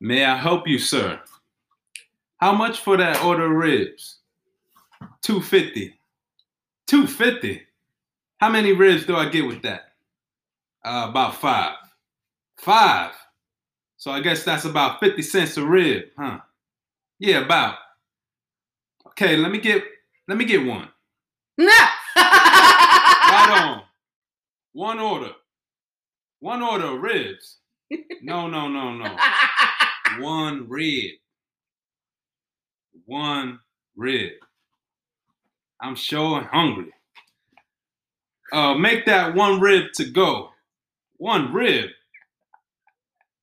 May I help you, sir? How much for that order of ribs? 250. 250. How many ribs do I get with that? Uh, about five. Five. So I guess that's about 50 cents a rib, huh? Yeah, about. Okay, let me get let me get one. Nah. Right on. One order. One order of ribs. No, no, no, no. One rib. One rib. I'm sure hungry. Uh, make that one rib to go. One rib.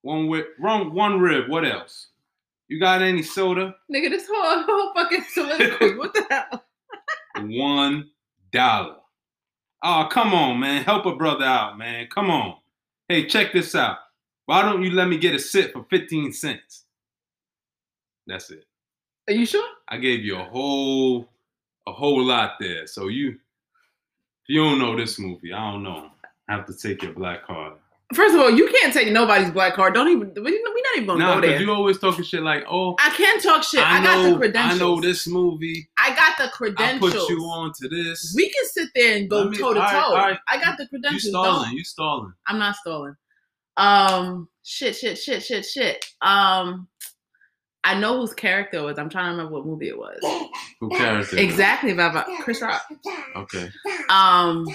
One rib. One, one rib. What else? You got any soda? Nigga, this whole, whole fucking soliloquy. What the hell? One dollar. Oh, come on, man. Help a brother out, man. Come on. Hey, check this out. Why don't you let me get a sip for 15 cents? That's it. Are you sure? I gave you a whole a whole lot there. So you if you don't know this movie, I don't know. I have to take your black card. First of all, you can't take nobody's black card. Don't even. We're not even gonna Nah, go there. you always talking shit like, oh, I can't talk shit. I, I got know, the credentials. I know this movie. I got the credentials. I put you on to this. We can sit there and go toe to toe. all right, all right. I got the credentials. you stalling. Don't- You stalling. I'm not stalling. Um, shit, shit, shit, shit, shit. Um, I know whose character it was. I'm trying to remember what movie it was. Who character? Exactly, Baba. Chris Rock. Okay. Um,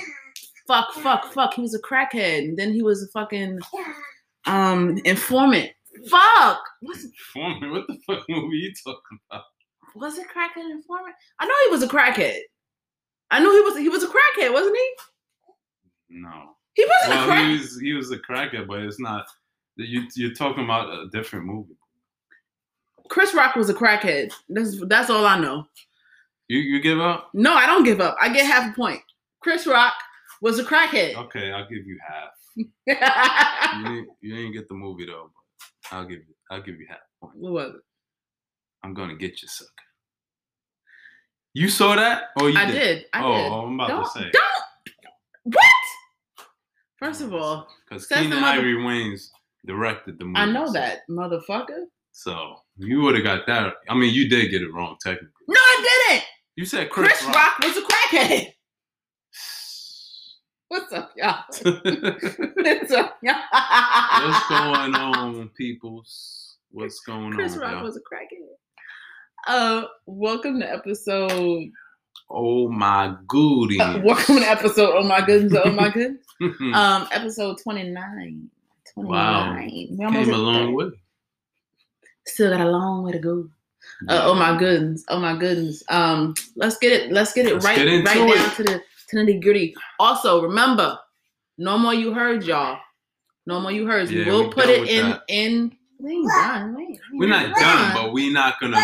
fuck, fuck, fuck. He was a crackhead, and then he was a fucking um informant. Fuck. What's informant? what the fuck movie you talking about? was it crackhead informant? I know he was a crackhead. I knew he was he was a crackhead, wasn't he? No. He wasn't a Well, he was he was a cracker, but it's not. You you're talking about a different movie. Chris Rock was a crackhead. That's that's all I know. You you give up? No, I don't give up. I get half a point. Chris Rock was a crackhead. Okay, I'll give you half. You didn't, you didn't get the movie though, but I'll give you I'll give you half a point. what was it? I'm gonna get you, sucker. You saw that? Or you I did? I did. I oh, did. I'm about Don't, to say. don't. What? First of all, because Keenen mother- Ivory Wayans directed the movie. I know that motherfucker. So you would have got that. I mean, you did get it wrong technically. No, I didn't. You said Chris, Chris, Rock. was a crackhead. What's up, y'all? What's up, y'all? What's going on, peoples? What's going Chris on? Chris Rock y'all? was a crackhead. Uh, welcome to episode. Oh my goodies. Uh, welcome to episode. Oh my goodness. Oh my goodness. um, episode 29. 29. Wow. We almost Came a long way. Still got a long way to go. Uh, oh my goodness. Oh my goodness. Um, let's get it. Let's get it Let's right, get into right it. down to the to nitty gritty. Also, remember, no more you heard, y'all. No more you heard. Yeah, we will we put it in that. in. We ain't done. We ain't- we We're not done, but we're not gonna.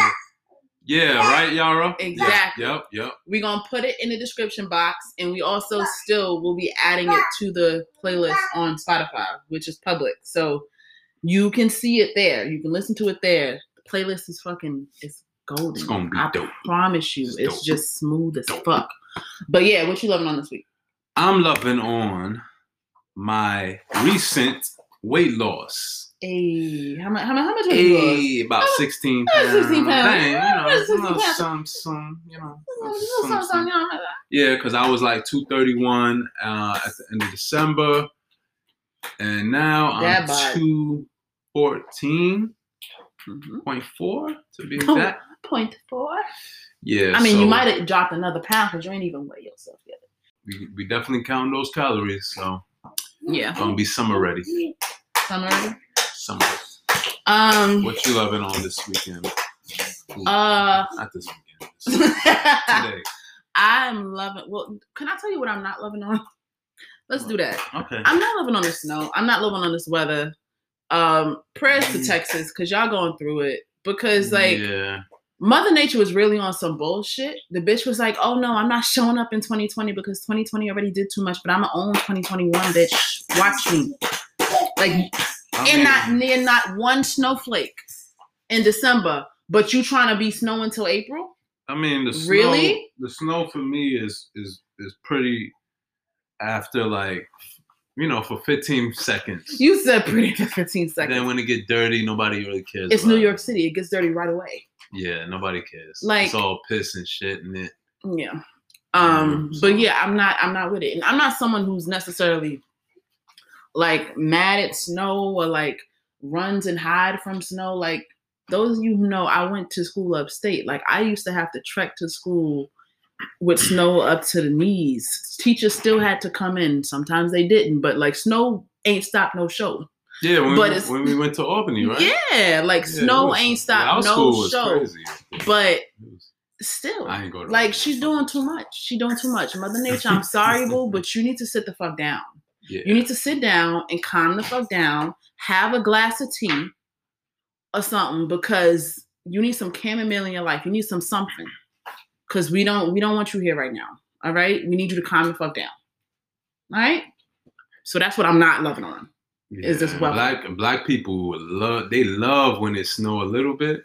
Yeah, right, Yara. Exactly. Yep, yep. we're gonna put it in the description box and we also still will be adding it to the playlist on spotify which is public so you can see it there you can listen to it there the playlist is fucking it's golden It's gonna be i dope. promise you It's it's, just smooth as Dope. fuck but yeah what you loving on this week I'm loving on my recent weight loss. Hey how much how much how much? Hey, about How- 16 how pounds. 16 pounds? Dang, you know, a little pounds? some, some, you know. Some- some- some- you know, Yeah, because I was like 231 uh, at the end of December. And now I'm body. 214.4 Mhm. to be exact. Point four. Yeah. I mean, you might have dropped another pound because you ain't even weigh yourself yet. We, we definitely count those calories. So Yeah. gonna be summer ready. Summer. ready? Summer. Um. What you loving on this weekend? Uh. Not this weekend. this- Today. I'm loving. Well, can I tell you what I'm not loving on? Let's do that. Okay. I'm not loving on the snow. I'm not loving on this weather. Um, prayers to Mm. Texas because y'all going through it. Because like yeah. Mother Nature was really on some bullshit. The bitch was like, "Oh no, I'm not showing up in 2020 because 2020 already did too much, but I'm gonna own 2021, bitch. Watch me." Like, I and mean, not near not one snowflake in December, but you trying to be snow until April? I mean, the snow, Really? the snow for me is is is pretty after like you know, for 15 seconds. You said pretty for 15 seconds. Then when it get dirty, nobody really cares. it's New it. York City. It gets dirty right away. Yeah, nobody cares. Like- it's all piss and shit in it. Yeah. Um, but yeah, I'm not I'm not with it. And I'm not someone who's necessarily like mad at snow or like runs and hide from snow. Like those of you who know I went to school upstate. Like I used to have to trek to school with snow up to the knees. Teachers still had to come in. Sometimes they didn't, but like snow ain't stopped no show. Yeah, when, But we, it's- when we went to Albany, right? Yeah, like Yeah, snow was- ain't stopped no show. crazy. But still, I ain't go to like she's doing too much. She doing too much. Mother Nature, I'm sorry, boo, but you need to sit the fuck down. Yeah. You need to sit down and calm the fuck down. Have a glass of tea or something because you need some chamomile in your life. You need some something because we don't we don't want you here right now. All right, we need you to calm the fuck down. All right. So that's what I'm not loving on. is this Yeah, welcome. black black people love they love when it snow a little bit.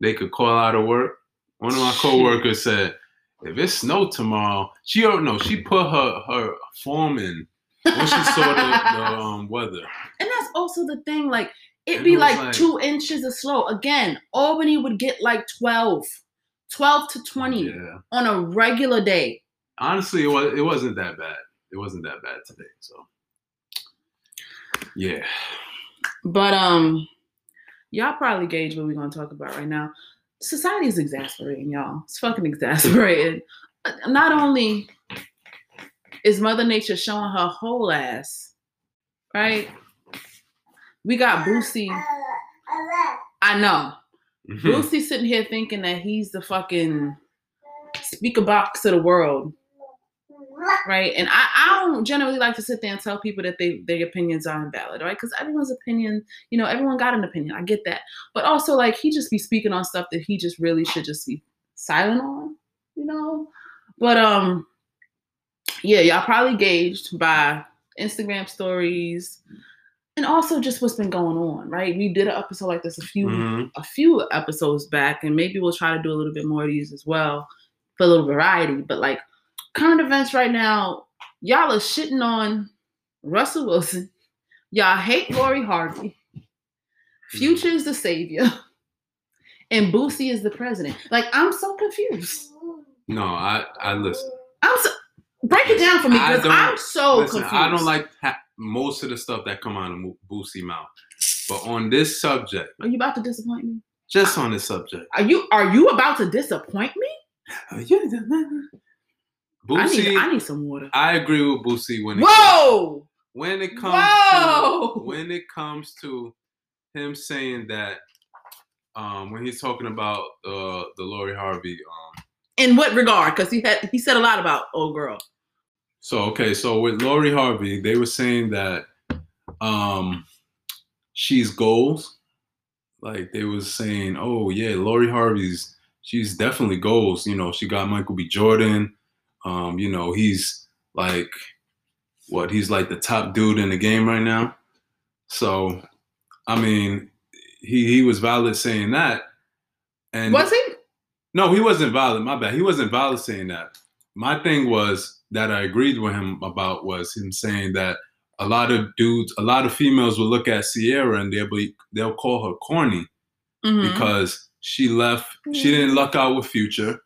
They could call out of work. One of my Shit. coworkers said, "If it snow tomorrow, she don't know. She put her her form in when she saw the, the um, weather. And that's also the thing, like it'd be it like, like- two inches of snow. Again, Albany would get like 12, 12 to 20 Yeah. on a regular day. Honestly, it was it wasn't that bad. It wasn't that bad today. So yeah, But um, y'all probably gauge what we're gonna talk about right now. Society is exasperating, y'all. It's fucking exasperating. Not only is Mother Nature showing her whole ass, right? We got Boosie. I know. Mm-hmm. Boosie sitting here thinking that he's the fucking speaker box of the world, right? And I, I don't generally like to sit there and tell people that they their opinions are invalid, right? Because everyone's opinion, you know, everyone got an opinion. I get that, but also like he just be speaking on stuff that he just really should just be silent on, you know. But um, yeah, y'all probably gauged by Instagram stories. And also just what's been going on, right? We did an episode like this a few Mhm. a few episodes back, and maybe we'll try to do a little bit more of these as well for a little variety. But like current events right now, y'all are shitting on Russell Wilson. Y'all hate Lori Harvey. Future is the savior. And Boosie is the president. Like, I'm so confused. No, I I listen. I'm so break it down for me because I'm so listen, confused. I don't like ha- most of the stuff that come out of Mo- Boosie mouth, but on this subject, Are you about to disappoint me? just on this subject, Are you are you about to disappoint me? I need Boosie. I need some water. I agree with Boosie when it Whoa! when it comes Whoa! to when it comes to him saying that um when he's talking about uh the Lori Harvey um In what regard? Because he had he said a lot about old girl. So okay so with Lori Harvey they were saying that um she's goals like they was saying oh yeah Lori Harvey's she's definitely goals you know she got Michael B Jordan um you know he's like what he's like the top dude in the game right now so I mean he he was valid saying that and Was he? no, he wasn't valid. My bad. He wasn't valid saying that. My thing was that I agreed with him about was him saying that a lot of dudes, a lot of females will look at Ciara and they'll be they'll call her corny Mhm. because she left. She didn't luck out with Future.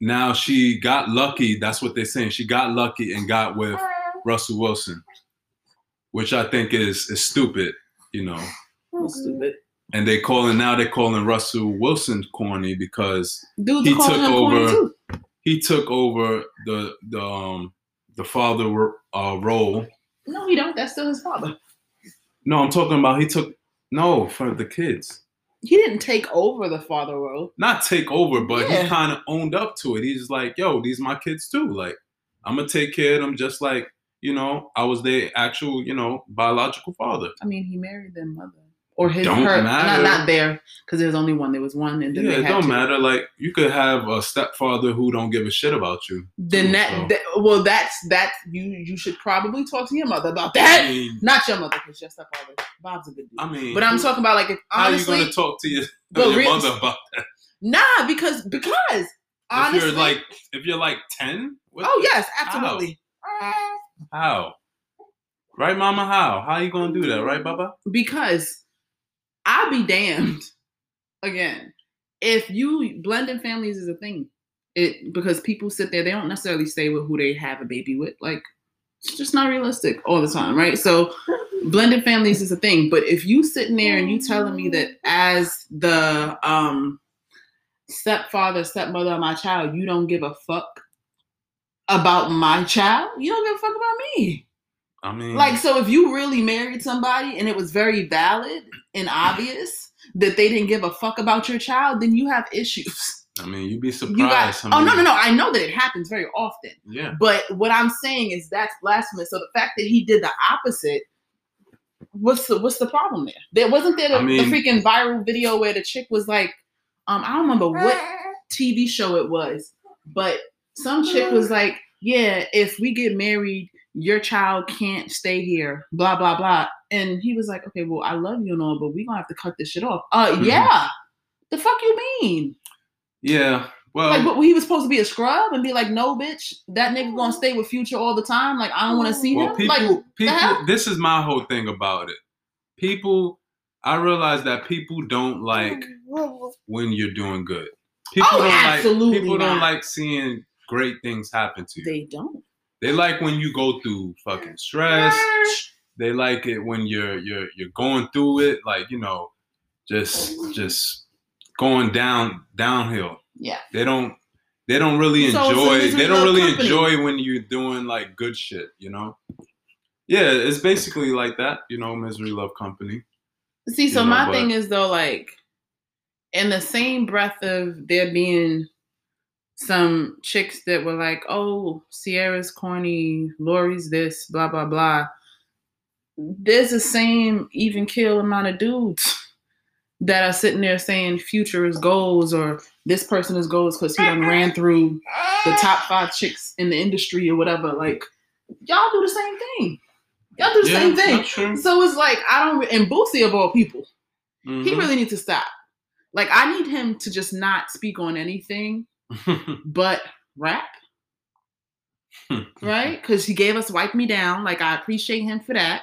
Now she got lucky. That's what they're saying. She got lucky and got with Russell Wilson, which I think is is stupid. You know. That's stupid. And they calling now they're calling Russell Wilson corny because Dudes He took him corny over- too. He took over the the um the father uh, role. No, he don't. That's still his father. No, I'm talking about he took no for the kids. He didn't take over the father role. Not take over, but Yeah. he kind of owned up to it. He's like, "Yo, these my kids too. Like, I'm gonna take care of them just like you know I was their actual you know biological father." I mean, he married their mother. Or his Don't her matter. not not there, because there's only one. There was one and then Yeah, they it had don't two. matter. Like, you could have a stepfather who don't give a shit about you. Then too, that, so. that well that's that you you should probably talk to your mother about I that. mean, Not your mother, because your stepfather. Bob's a good dude. I mean, but I'm talking about like if How honestly you gonna talk to your, your real- mother about that? Nah, because because honestly if you're like if you're like ten, Oh yes, absolutely. how? Right, Mama? How? How are you gonna do that, right, Baba? because I'll be damned again if you blending families is a thing. It because people sit there, they don't necessarily stay with who they have a baby with. Like it's just not realistic all the time, right? So blended families is a thing. But if you sitting there and you telling me that as the um stepfather, stepmother of my child, you don't give a fuck about my child, you don't give a fuck about me. I mean, Like, so if you really married somebody and it was very valid and obvious that they didn't give a fuck about your child, then you have issues. I mean, you'd be surprised. You got, how oh, no, no, no. I know that it happens very often. Yeah. But what I'm saying is that's blasphemous. So the fact that he did the opposite, what's the what's the problem there? There wasn't there the, I mean- the freaking viral video where the chick was like, um, I don't remember what TV show it was, but some chick was like, Yeah, if we get married, your child can't stay here, blah, blah, blah. And he was like, Okay, well, I love you and all, but we're gonna have to cut this shit off. Uh Mhm. yeah. The fuck you mean? Yeah. Well, Like, what, he was supposed to be a scrub and be like, no, bitch, that nigga gonna stay with Future all the time. Like, I don't want to see well, him. people, like, people. This is my whole thing about it. People, I realize that people don't like when you're doing good. People Oh, don't absolutely like. People don't not. like seeing great things happen to you. they don't. They like when you go through fucking stress. They like it when you're you're you're going through it, like you know, just just going down downhill. Yeah. They don't they don't really So enjoy they don't really company. enjoy when you're doing like good shit, you know? Yeah, it's basically like that, you know, misery love company. See, so You know, my but- thing is though, like, in the same breath of there being some chicks that were like, "Oh, Ciara's corny, Lori's this, blah blah blah." There's the same even kill amount of dudes that are sitting there saying Future is goals or this person is goals because he done ran through the top five chicks in the industry or whatever. Like, y'all do the same thing. Y'all do the same thing. So it's like I don't. And Boosie of all people, he Mhm. really needs to stop. Like I need him to just not speak on anything but rap, right? Because he gave us "Wipe Me Down." Like I appreciate him for that.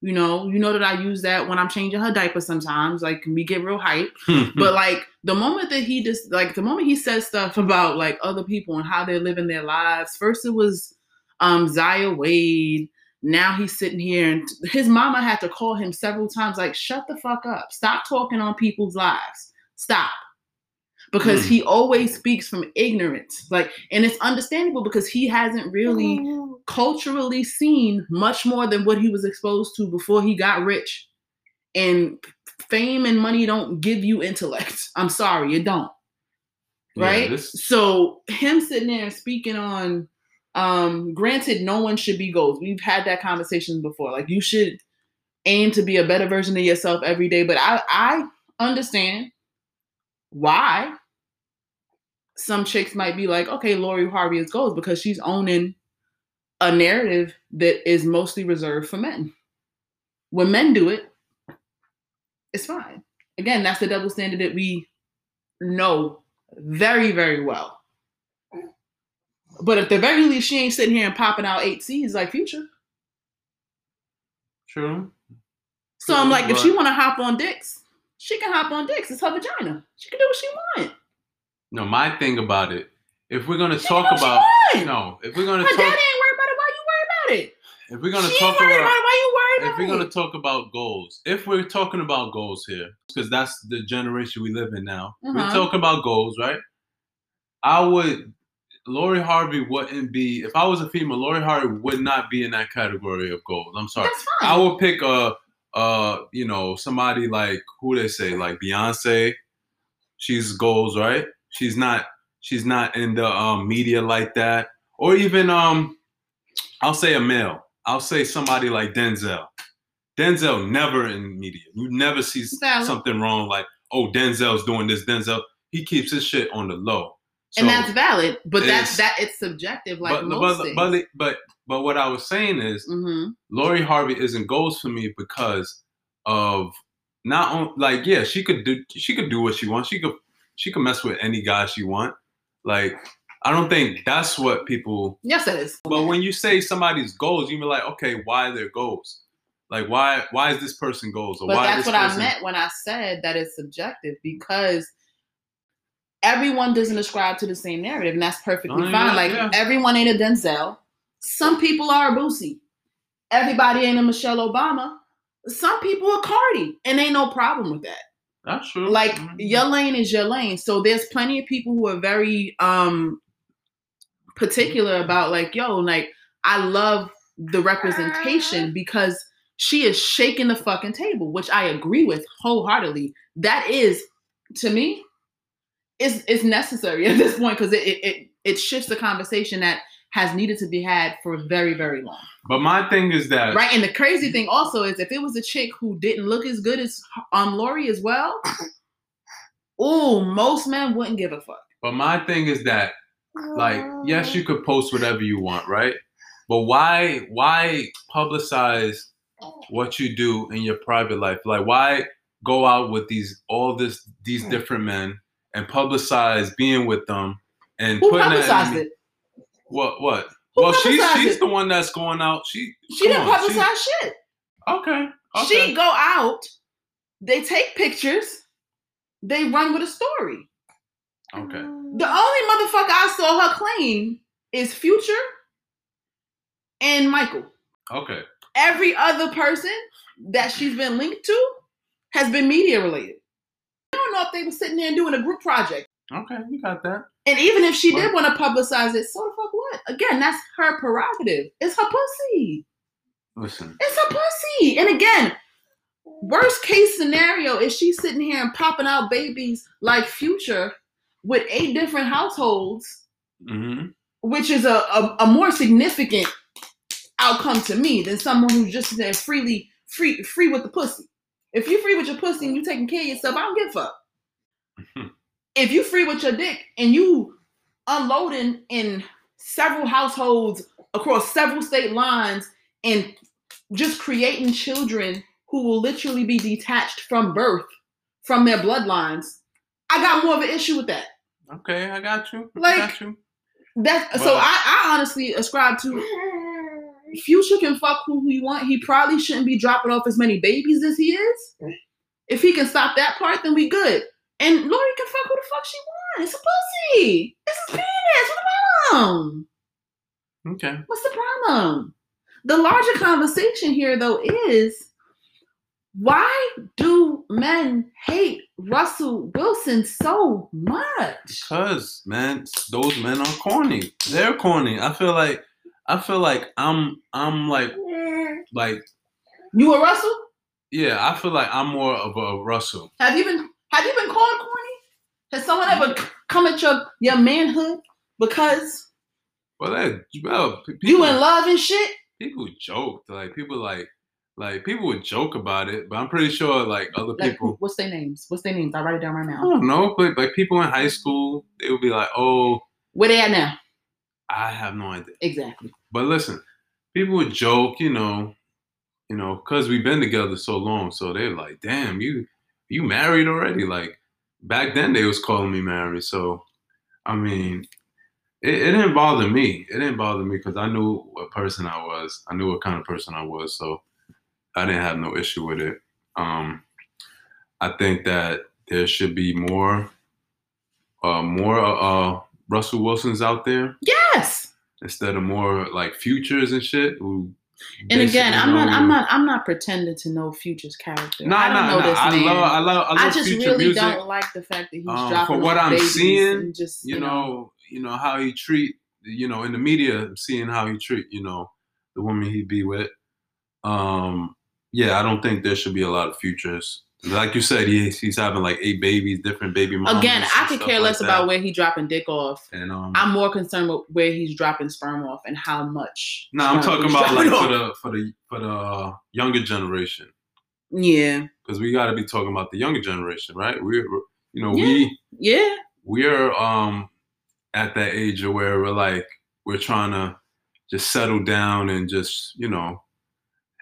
You know, you know that I use that when I'm changing her diaper sometimes. Like we get real hype. But like the moment that he just like the moment he says stuff about like other people and how they're living their lives. First it was um Zaya Wade. Now he's sitting here and his mama had to call him several times, like, shut the fuck up. Stop talking on people's lives. Stop. Because Mm. he always speaks from ignorance. Like, and it's understandable because he hasn't really culturally seen much more than what he was exposed to before he got rich. And fame and money don't give you intellect. I'm sorry, it don't. Yeah, Right? this- So him sitting there speaking on um granted no one should be goals. We've had that conversation before. Like you should aim to be a better version of yourself every day. But I I understand why some chicks might be like, okay, Lori Harvey is goals because she's owning a narrative that is mostly reserved for men. When men do it, it's fine. Again, that's the double standard that we know very, very well. But at the very least, she ain't sitting here and popping out eight C's like Future. True. So I'm like, if she want to hop on dicks, she can hop on dicks. It's her vagina. She can do what she want. No, my thing about it, if we're gonna She talk about no, if we're gonna Her daddy ain't talk worried about it. Why you worried about it? if we're gonna she talk ain't about about it. Why you worried if we're gonna talk about goals, if we're talking about goals here, because that's the generation we live in now. We're Uh-huh. talking about goals, right? I would Lori Harvey wouldn't be if I was a female, Lori Harvey would not be in that category of goals. I'm sorry. That's fine. I would pick a uh, you know, somebody like who they say, like Beyonce. She's goals, right? She's not she's not in the um media like that. Or even um I'll say a male. I'll say somebody like Denzel. Denzel never in media. You never see something wrong like, oh, Denzel's doing this. Denzel, he keeps his shit on the low. and that's valid, but that's that it's subjective, like but, most but, things. but but but what I was saying is hmm Lori Harvey isn't goals for me because of not on like yeah she could do she could do what she wants she could she can mess with any guy she want like I don't think that's what people. Yes, it is. But when you say somebody's goals, you mean like, okay, why their goals? Like why why is this person goals? Or But why that's what person... I meant when I said that it's subjective because everyone doesn't ascribe to the same narrative, and that's perfectly Oh, fine. like yeah. everyone ain't a Denzel. Some people are a Boosie. Everybody ain't a Michelle Obama. Some people are Cardi, and ain't no problem with that. That's true. Like Mhm. your lane is your lane. So there's plenty of people who are very um particular about like, yo, like I love the representation because she is shaking the fucking table, which I agree with wholeheartedly. That is, to me, is is necessary at this point because it, it it it shifts the conversation that has needed to be had for very very long. But my thing is that Right, and the crazy thing also is if it was a chick who didn't look as good as um Lori as well, oh, most men wouldn't give a fuck. but my thing is that like yes you could post whatever you want right but why why publicize what you do in your private life like why go out with these all this these different men and publicize being with them and Who publicized in, it? What what Who well she's she's it? the one that's going out she She didn't on, she- publicize shit. okay okay She go out, they take pictures, they run with a story. okay The only motherfucker I saw her claim is Future and Michael. okay Every other person that she's been linked to has been media related. I don't know if they were sitting there doing a group project. okay you got that And even if she did want to publicize it, so the fuck what? Again, that's her prerogative. It's her pussy. listen It's her pussy. And again, worst case scenario is she's sitting here and popping out babies like Future with eight different households, hmm which is a, a, a more significant outcome to me than someone who's just there freely free free with the pussy. If you're free with your pussy and you taking care of yourself, I don't give a fuck. if you free with your dick and you unloading in several households across several state lines and just creating children who will literally be detached from birth from their bloodlines, I got more of an issue with that. okay i got you I Like- got you That so I, I honestly ascribe to Future can fuck who he want. He probably shouldn't be dropping off as many babies as he is. If he can stop that part, then we good. And Lori can fuck who the fuck she wants. It's a pussy. It's his penis. What's the problem? okay What's the problem? The larger conversation here, though, is why do men hate Russell Wilson so much? Because man, those men are corny. They're corny. I feel like I feel like I'm I'm like like You a Russell? yeah, I feel like I'm more of a Russell. Have you been have you been? Has someone ever come at your your manhood because Well that well people, you in love and shit? people joked. Like people like like people would joke about it, but I'm pretty sure like other Like, people what's their names? What's their names? I'll write it down right now. I don't know, but like people in high school, they would be like, Oh, Where they at now? I have no idea. Exactly. But listen, people would joke, you know, you know, because we've been together so long. So they're like, "Damn, you you married already?" Like back then, they was calling me Mary. So I mean, it, it didn't bother me. It didn't bother me because I knew what person I was. I knew what kind of person I was. So I didn't have no issue with it. Um, I think that there should be more, uh, more uh, Russell Wilsons out there Yes. instead of more like futures and shit. Who And again, I'm not I'm not I'm not pretending to know Future's character. I don't know nah. this I man. love, I love, I love I just future really music. don't like the fact that he's Um, dropping for what I'm seeing, just you know, you know how he treat, you know, in the media, seeing how he treat, you know, the woman he be with. Um, yeah, I don't think there should be a lot of futures. Like you said, he, he's having like eight babies, different baby moms. Again, I could care less about where he dropping dick off. And um, I'm more concerned with where he's dropping sperm off and how much. no, I'm talking about like dropping for the for the for the younger generation. Yeah, because we got to be talking about the younger generation, right? We're, you know, Yeah. we yeah. we're um at that age where we're like we're trying to just settle down and just you know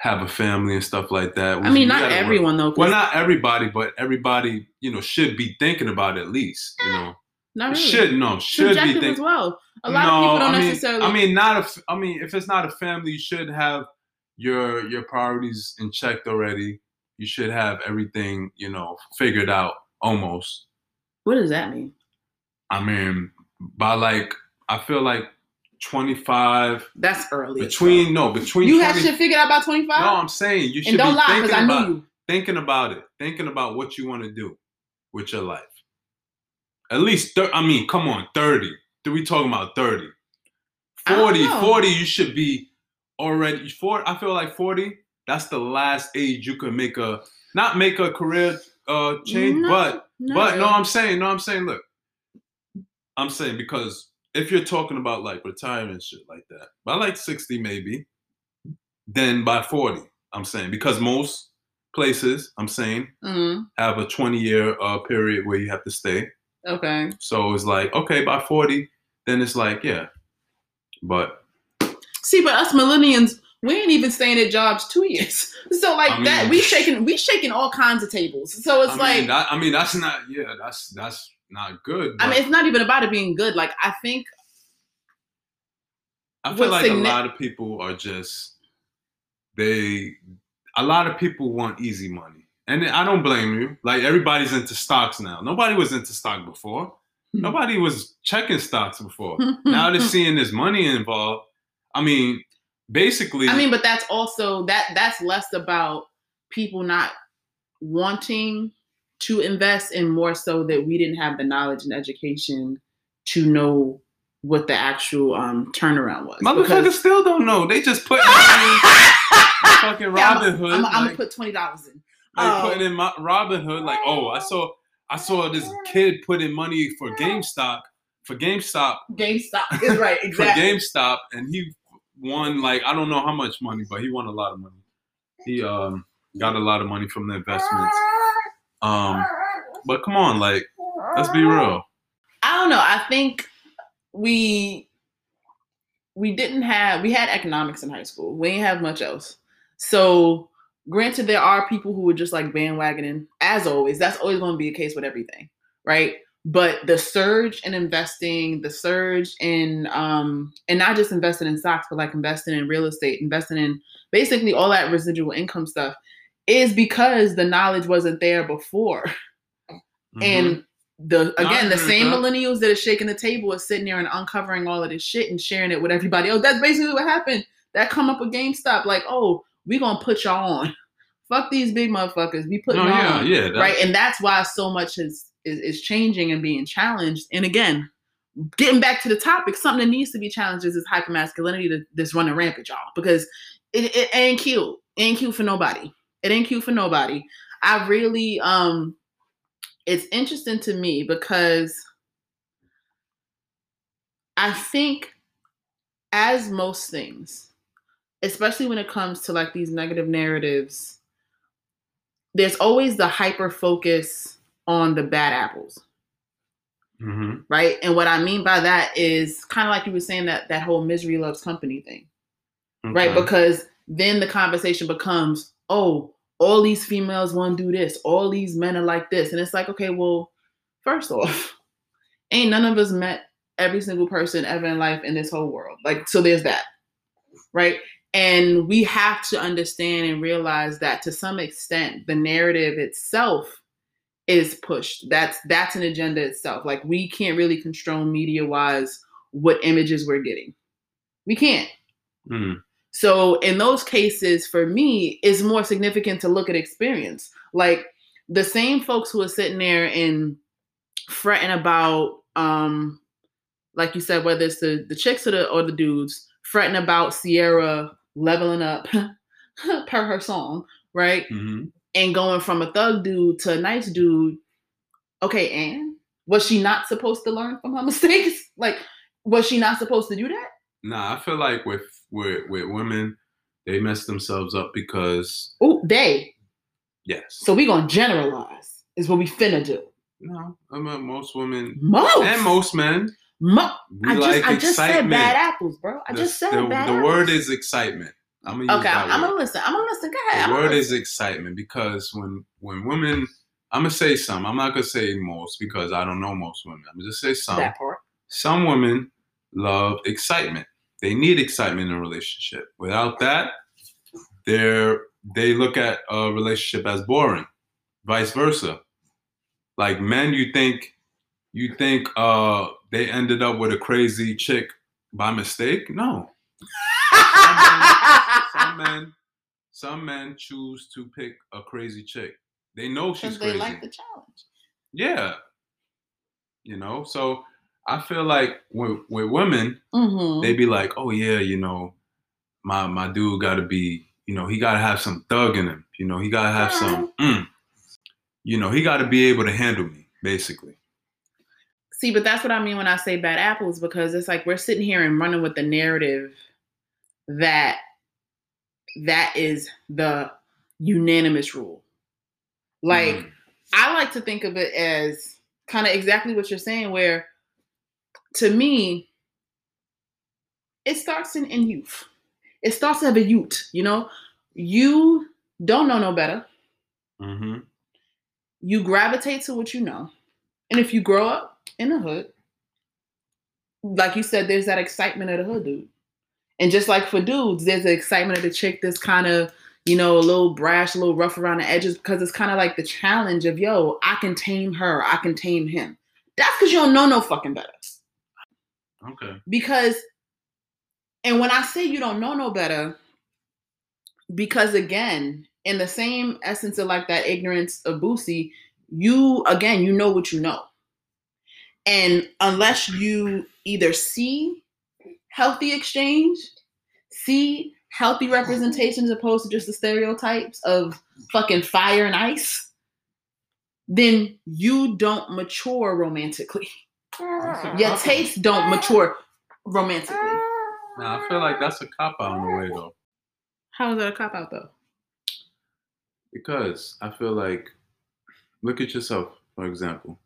have a family and stuff like that. I mean, not gotta work. everyone though. Well, not everybody, but everybody, you know, should be thinking about it at least, you eh, know. Not really. Should no, should be Subjective think. as well. A lot no, of people don't I mean, necessarily. I mean, not if I mean if it's not a family, you should have your your priorities in check already. You should have everything you know figured out almost. what does that mean? I mean, by like I feel like twenty five That's early. between no between you have 20 shit figured out by 25. No. I'm saying you should and don't be lie because thinking I knew about you. thinking about it, thinking about what you want to do with your life. At least, thir- I mean, come on, 30. Do we talking about 30? 40, 40, you should be already, 40, I feel like 40, that's the last age you could make a, not make a career uh change, No, but, no. but no, I'm saying, no, I'm saying, look, I'm saying because if you're talking about like retirement shit like that, by like 60 maybe, then by 40, I'm saying, because most places, I'm saying, Mhm. have a 20 year uh, period where you have to stay. Okay. So it's like, okay, by 40, then it's like, yeah. But See, but us millennials, we ain't even staying at jobs two years. So like I mean- that, we shaking, we shaking all kinds of tables. So it's I like, mean, that, I mean, that's not, yeah, that's that's not good. I mean, it's not even about it being good. Like I think I feel like a lot of people are just they. A lot of people want easy money, and I don't blame you. Like everybody's into stocks now. Nobody was into stock before. Hmm. Nobody was checking stocks before. now they're seeing this money involved. I mean, basically, I mean, but that's also that that's less about people not wanting to invest in more so that we didn't have the knowledge and education to know what the actual um turnaround was. motherfuckers still don't know. They just put fucking Yeah, Robinhood. I'm, I'm gonna put twenty dollars in. they um, putting in my, Robinhood. Like, oh, I saw, I saw this kid put in money for GameStop, for GameStop, GameStop is right, exactly. for. GameStop, and he won like I don't know how much money, but he won a lot of money. He um got a lot of money from the investments. Um, but come on, like, let's be real. I don't know. I think we we didn't have we had economics in high school. We didn't have much else. So granted, there are people who were just like bandwagoning, as always. That's always going to be the case with everything, right? But the surge in investing, the surge in um, and not just investing in stocks, but like investing in real estate, investing in basically all that residual income stuff, is because the knowledge wasn't there before. Mhm. And the again, the same that. millennials that are shaking the table are sitting there and uncovering all of this shit and sharing it with everybody else. That's basically what happened. That come up with GameStop, like, oh, we gonna put y'all on. Fuck these big motherfuckers. We put y'all yeah, on. yeah, Right. And that's why so much is, is is changing and being challenged. And again, getting back to the topic, something that needs to be challenged is this hypermasculinity that, that's running rampant, y'all. Because it, it ain't cute. It ain't cute for nobody. It ain't cute for nobody. I really um it's interesting to me because I think as most things, especially when it comes to like these negative narratives, there's always the hyper focus on the bad apples Mhm. right? And what I mean by that is kind of like you were saying that that whole misery loves company thing, right? Because then the conversation becomes, oh, all these females want to do this, all these men are like this, and it's like, okay, well, first off, ain't none of us met every single person ever in life in this whole world, like so. There's that, right? And we have to understand and realize that to some extent, the narrative itself is pushed. That's that's an agenda itself. Like we can't really control media wise what images we're getting. We can't. Mm. So in those cases, for me, it's more significant to look at experience. Like the same folks who are sitting there and fretting about, um, like you said, whether it's the, the chicks or the or the dudes, fretting about Ciara leveling up per her song, right? Mhm. and going from a thug dude to a nice dude. Okay, and was she not supposed to learn from her mistakes? Like, was she not supposed to do that? Nah, I feel like with with with women, they mess themselves up because Oh, they. yes. So we gonna generalize is what we finna do. no, I mean most women Most and most men. Mo- I just I just said bad apples, bro. I The- just said the, bad the apples. word is excitement. I'm gonna use okay. I'm word. gonna listen. I'm gonna listen. Go ahead. the I'm word is excitement because when when women I'm gonna say some. I'm not gonna say most because I don't know most women. I'm gonna just say some. that part. Some women love excitement. They need excitement in a relationship. Without that, they're they look at a relationship as boring. Vice versa. Like men, you think you think uh they ended up with a crazy chick by mistake? No. Some men, some men choose to pick a crazy chick. They know she's they crazy. like the challenge. yeah. You know, so I feel like with, with women, Mm-hmm. they be like, oh yeah, you know, my my dude got to be, you know, he got to have some thug in him. You know, he got to have some, mm. you know, he got to be able to handle me, basically. See, but that's what I mean when I say bad apples because it's like we're sitting here and running with the narrative that that is the unanimous rule. Like Mm. I like to think of it as kind of exactly what you're saying, where to me, it starts in, in youth. It starts as a youth, you know? You don't know no better. hmm You gravitate to what you know. And if you grow up in the hood, like you said, there's that excitement of the hood dude. And just like for dudes, there's the excitement of the chick that's kind of, you know, a little brash, a little rough around the edges because it's kind of like the challenge of, yo, I can tame her, I can tame him. That's because you don't know no fucking better. Okay. Because, and when I say you don't know no better, because again, in the same essence of like that ignorance of Boosie, you again, you know what you know. And unless you either see healthy exchange, see healthy representation as opposed to just the stereotypes of fucking fire and ice, then you don't mature romantically. Your tastes don't mature romantically. Now I feel like that's a cop out in a way though, How is that a cop out though? because I feel like, look at yourself for example.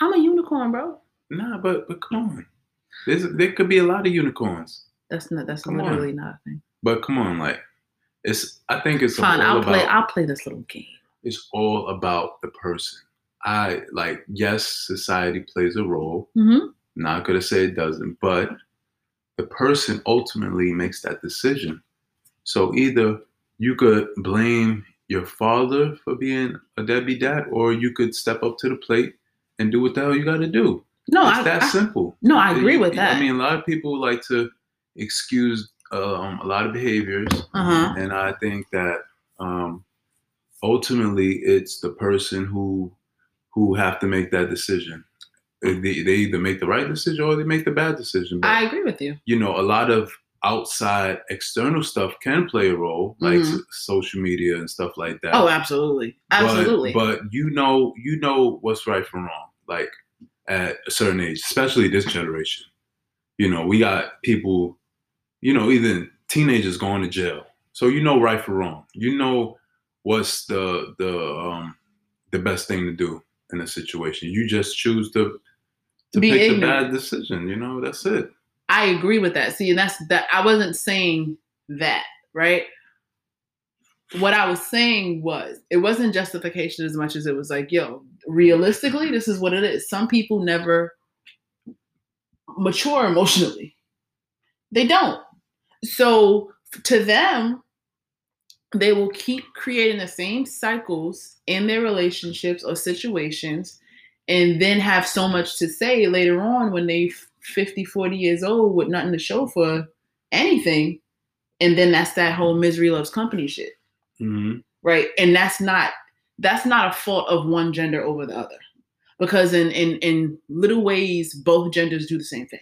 I'm a unicorn, bro. Nah, but but come on, There's, there could be a lot of unicorns, That's not. That's Come on. literally not a thing. but come on, like it's. I think it's Fine, I'll about. play. I'll play this little game. it's all about the person. I like yes, society plays a role. Mm-hmm. Not gonna say it doesn't, but the person ultimately makes that decision. So either you could blame your father for being a deadbeat dad, or you could step up to the plate and do what the hell you got to do. No, it's I, that I- simple. no, I agree You- with that. I mean, a lot of people like to excuse um, a lot of behaviors, Uh-huh. and I think that um, ultimately it's the person who who have to make that decision. They, they either make the right decision or they make the bad decision. But I agree with you. you know, a lot of outside external stuff can play a role, like Mhm. s- social media and stuff like that. Oh, absolutely, But- absolutely. But, you know, you know what's right from wrong. Like at a certain age, especially this generation. You know, we got people, you know, even teenagers going to jail. So you know right from wrong. You know what's the the um the best thing to do in a situation. You just choose to to Be pick the ignorant. bad decision. You know, that's it. I agree with that. See, and that's that. I wasn't saying that, right? What I was saying was it wasn't justification as much as it was like, yo, realistically, this is what it is. Some people never mature emotionally. They don't. So to them, they will keep creating the same cycles in their relationships or situations and then have so much to say later on when they 50 40 years old with nothing to show for anything. And then that's that whole misery loves company shit. Hmm right? And that's not that's not a fault of one gender over the other. Because in in in little ways both genders do the same thing.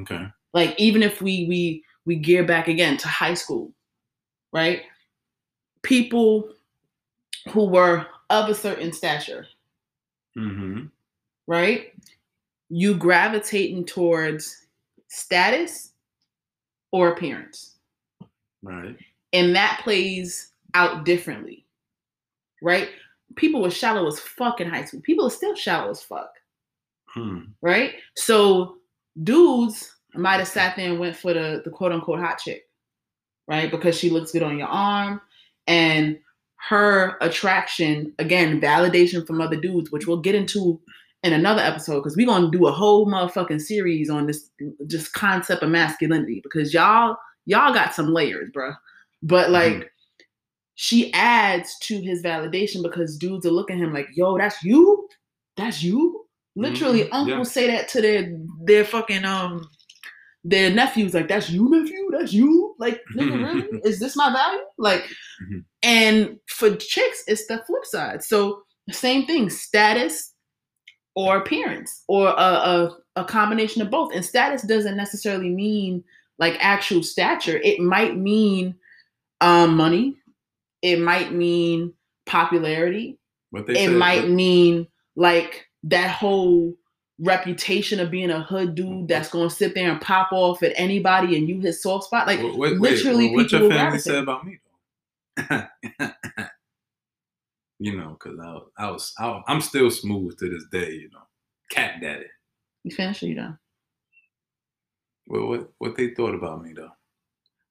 Okay. like even if we we we gear back again to high school right people who were of a certain stature hmm right? You gravitating towards status or appearance. Right. and that plays out differently right? People were shallow as fuck in high school. People are still shallow as fuck Hmm. right? So dudes might have sat there and went for the, the quote unquote hot chick right? Because she looks good on your arm and her attraction again, validation from other dudes, which we'll get into in another episode because we're gonna do a whole motherfucking series on this just concept of masculinity because y'all y'all got some layers, bruh. But like mm-hmm. she adds to his validation because dudes are looking at him like, yo, that's you? That's you? Literally, mm-hmm. uncles yeah. say that to their their fucking um their nephews, like, that's you, nephew, that's you. Like, nigga, really? Is this my value? Like, mm-hmm. and for chicks, it's the flip side. So same thing, status or appearance or a, a, a combination of both. And status doesn't necessarily mean like actual stature. It might mean um, money. It might mean popularity. it might mean like that whole reputation of being a hood dude that's gonna sit there and pop off at anybody and you his soft spot. Like wait, literally, wait, what your family said about me though? you know, because I, I was I, I'm still smooth to this day. You know, cat daddy. You finished or you done? Well, what what they thought about me though?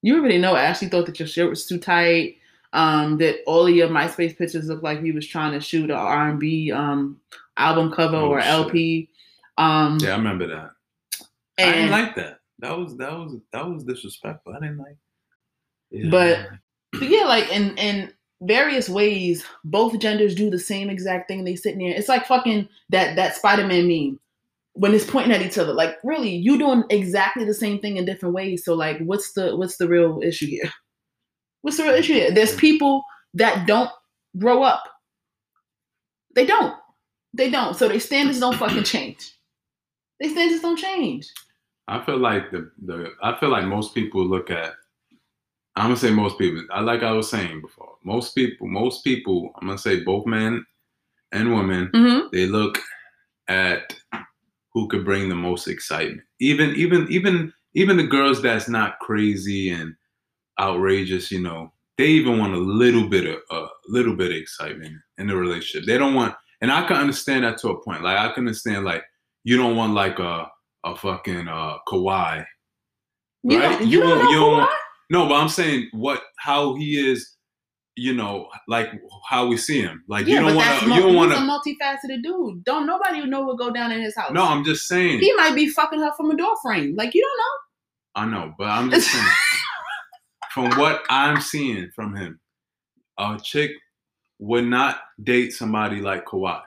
You already know. Ashley thought that your shirt was too tight. Um, that all of your MySpace pictures looked like he was trying to shoot an R and B um album cover oh, or shit. LP. Um, yeah, I remember that. I didn't like that. That was that was that was disrespectful. I didn't like. Yeah. But yeah, like in in various ways, both genders do the same exact thing. They sit there. It's like fucking that that Spider Man meme when it's pointing at each other. Like really, you doing exactly the same thing in different ways. So like, what's the what's the real issue here? What's the real issue here? There's people that don't grow up. They don't. They don't. So their standards don't fucking change. They standards don't change. I feel like the the I feel like most people look at I'm gonna say most people. I like I was saying before. Most people, most people. I'm gonna say both men and women. Mm-hmm. They look at who could bring the most excitement. Even even even even the girls that's not crazy and outrageous. You know, they even want a little bit of a uh, little bit of excitement in the relationship. They don't want, and I can understand that to a point. Like I can understand like you don't want like a a fucking uh Kawhi. You right? don't, you, you don't, know you don't want, no, but I'm saying what how he is, you know, like how we see him. Like yeah, you don't want to. You don't want to. a multifaceted dude. Don't nobody know what go down in his house. No, I'm just saying he might be fucking her from a door frame. Like you don't know. I know, but I'm just saying from what I'm seeing from him, a chick would not date somebody like Kawhi.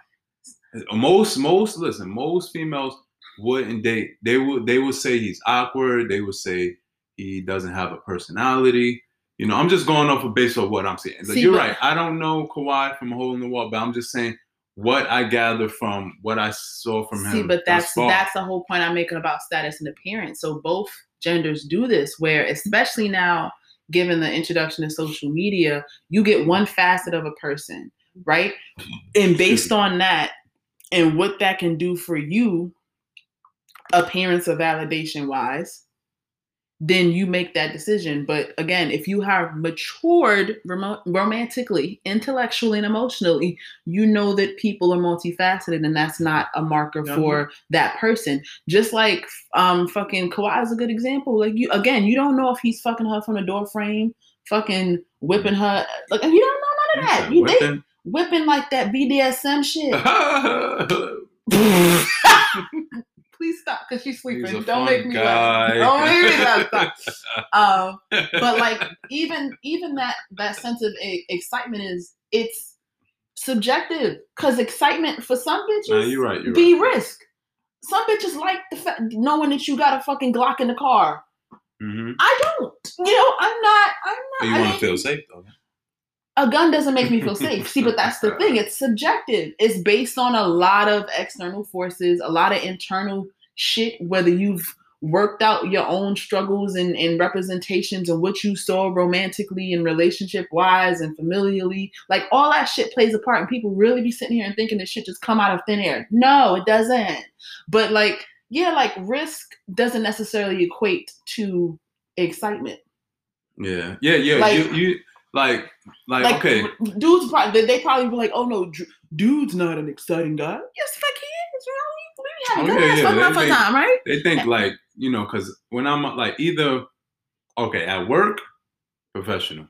Most most listen, most females wouldn't date. They would they would say he's awkward. They would say he doesn't have a personality. You know, I'm just going off of based on what I'm seeing. See, you're but, right. I don't know Kawhi from a hole in the wall, but I'm just saying what I gather from what I saw from him. See, but that's that's the whole point I'm making about status and appearance. So both genders do this, where especially now, given the introduction of social media, you get one facet of a person, right? And based on that, and what that can do for you, appearance or validation wise, then you make that decision. But again, if you have matured rom- romantically, intellectually, and emotionally, you know that people are multifaceted, and that's not a marker mm-hmm. for that person. Just like um, fucking Kawhi is a good example. Like you, again, you don't know if he's fucking her from the door frame, fucking whipping her. Like you don't know none of that. You. They, whipping like that BDSM shit. please stop because she's sleeping. Don't make me laugh. Don't make me laugh. um, but like even even that that sense of a, excitement is it's subjective because excitement for some bitches no, you're right, you're be right. risk. Some bitches like the fact knowing that you got a fucking Glock in the car. Mm-hmm. I don't. You know, I'm not. I'm not. you want to feel safe though a gun doesn't make me feel safe. See, but that's the thing. It's subjective. It's based on a lot of external forces, a lot of internal shit, whether you've worked out your own struggles and, and representations of what you saw romantically and relationship wise and familially. Like all that shit plays a part. And people really be sitting here and thinking this shit just come out of thin air. No, it doesn't. But like, yeah, like risk doesn't necessarily equate to excitement. Yeah. Yeah, yeah. Like, you, you like, like, like, okay. Dudes probably they probably be like, oh no, dude's not an exciting guy. Yes, fuck he is. You know, we, we having oh, yeah, yeah. They think, time, right? They think like you know, because when I'm like either okay at work, professional.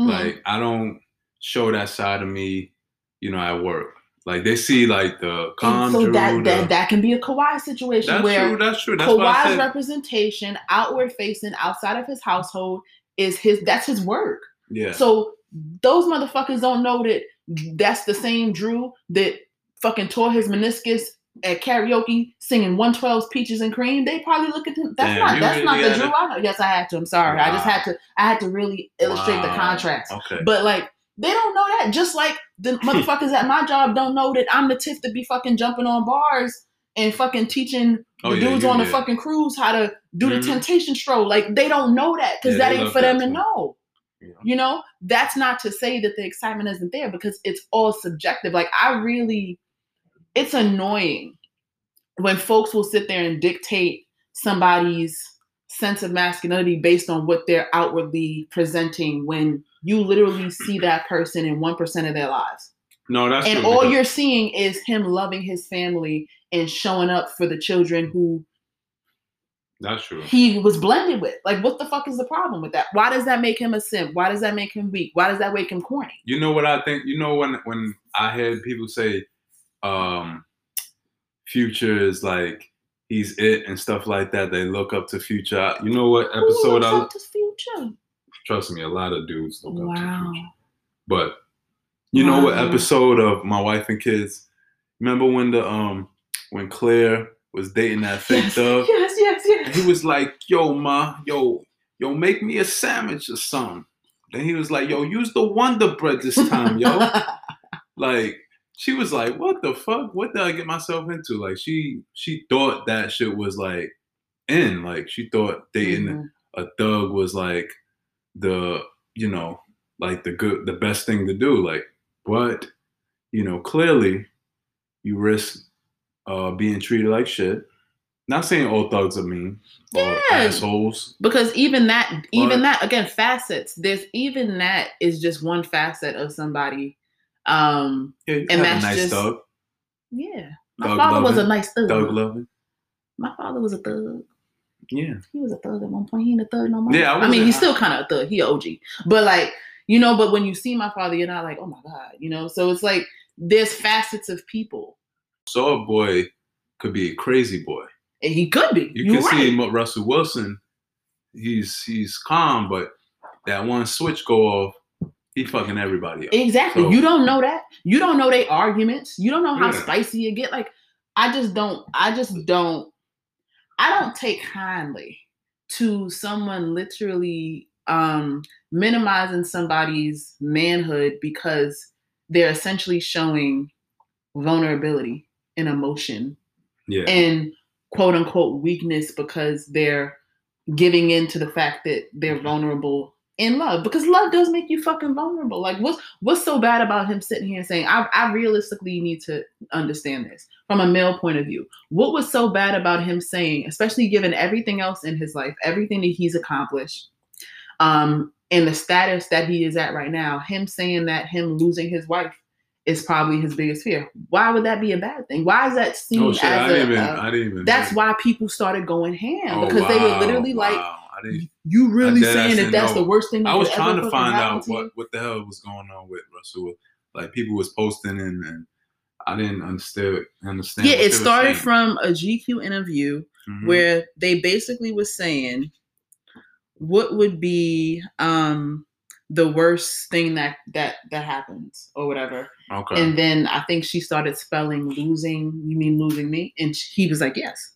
Mm-hmm. Like I don't show that side of me, you know, at work. Like they see like the And calm so that, the- that that can be a Kawhi situation that's where true. That's true. That's Kawhi's representation, outward facing, outside of his household, is his. That's his work. Yeah. So those motherfuckers don't know that that's the same Drew that fucking tore his meniscus at karaoke singing 112's Peaches and Cream. They probably look at him. That's Damn, not that's not the Drew I know. Yes, I had to. I'm sorry. I just Wow. had to I had to really illustrate the contrast. Okay. But like they don't know that. Just like the motherfuckers at my job don't know that I'm the tiff to be fucking jumping on bars and fucking teaching the Oh, yeah, dudes you- on the yeah. fucking cruise how to do Mhm. the temptation stroll. Like they don't know that because Yeah, that ain't for them to know. Yeah. You know, that's not to say that the excitement isn't there because it's all subjective. Like I really, it's annoying when folks will sit there and dictate somebody's sense of masculinity based on what they're outwardly presenting when you literally see that person in 1% of their lives. No, that's and all you're seeing is him loving his family and showing up for the children who That's true. he was blended with. Like, what the fuck is the problem with that? Why does that make him a simp? Why does that make him weak? Why does that make him corny? You know what I think? You know when when I heard people say, um, Future is like he's it and stuff like that. They look up to Future. You know what episode looks I up to future? trust me, a lot of dudes look up to Wow. Future. But you know what episode of My Wife and Kids? Remember when the um when Claire was dating that fake Yes, thug? yes, yes, And yes. He was like, "Yo, ma, yo, yo, make me a sandwich or something." Then he was like, "Yo, use the Wonder Bread this time, yo." like she was like, "What the fuck? What did I get myself into?" Like she she thought that shit was like in. Like she thought dating Mhm. a thug was like the you know like the good the best thing to do. Like, but you know clearly you risk uh being treated like shit. Not saying all thugs are mean Yeah. assholes. Because even that, even But- that, again, facets. There's even that is just one facet of somebody. Um, And that's nice just- thug. yeah. My Thug father was a nice thug. Thug loving. My father was a thug. Yeah. He was a thug at one point. He ain't a thug no more. Yeah, I I, mean, he's still kind of a thug. He a OG. But like, you know, but when you see my father, you're not like, oh my God, you know? So it's like there's facets of people. So a boy could be a crazy boy. And he could be. You You are can right. see Russell Wilson. He's he's calm, but that one switch go off, he fucking everybody up. Exactly. So- you don't know that. You don't know their arguments. You don't know how Yeah. spicy it get. Like, I just don't. I just don't. I don't take kindly to someone literally um minimizing somebody's manhood because they're essentially showing vulnerability and emotion Yeah. and quote unquote weakness because they're giving in to the fact that they're vulnerable in love because love does make you fucking vulnerable. Like what's what's so bad about him sitting here and saying I, I realistically need to understand this from a male point of view. What was so bad about him saying especially given everything else in his life everything that he's accomplished um and the status that he is at right now him saying that him losing his wife is probably his biggest fear why would that be a bad thing why is that seen oh shit, as I a, even. a- I didn't even. that's why people started going ham Oh, because they were wow, literally like, wow. Didn't. "You really saying that that's know. the worst thing?" That I was trying to find out to what what the hell was going on with Russell. Like people was posting and, and I didn't understand understand. Yeah, it started from a GQ interview Mhm. where they basically was saying, "What would be um the worst thing that that that happens or whatever?" okay. And then I think she started spelling "losing." You mean losing me? And he was like, "Yes."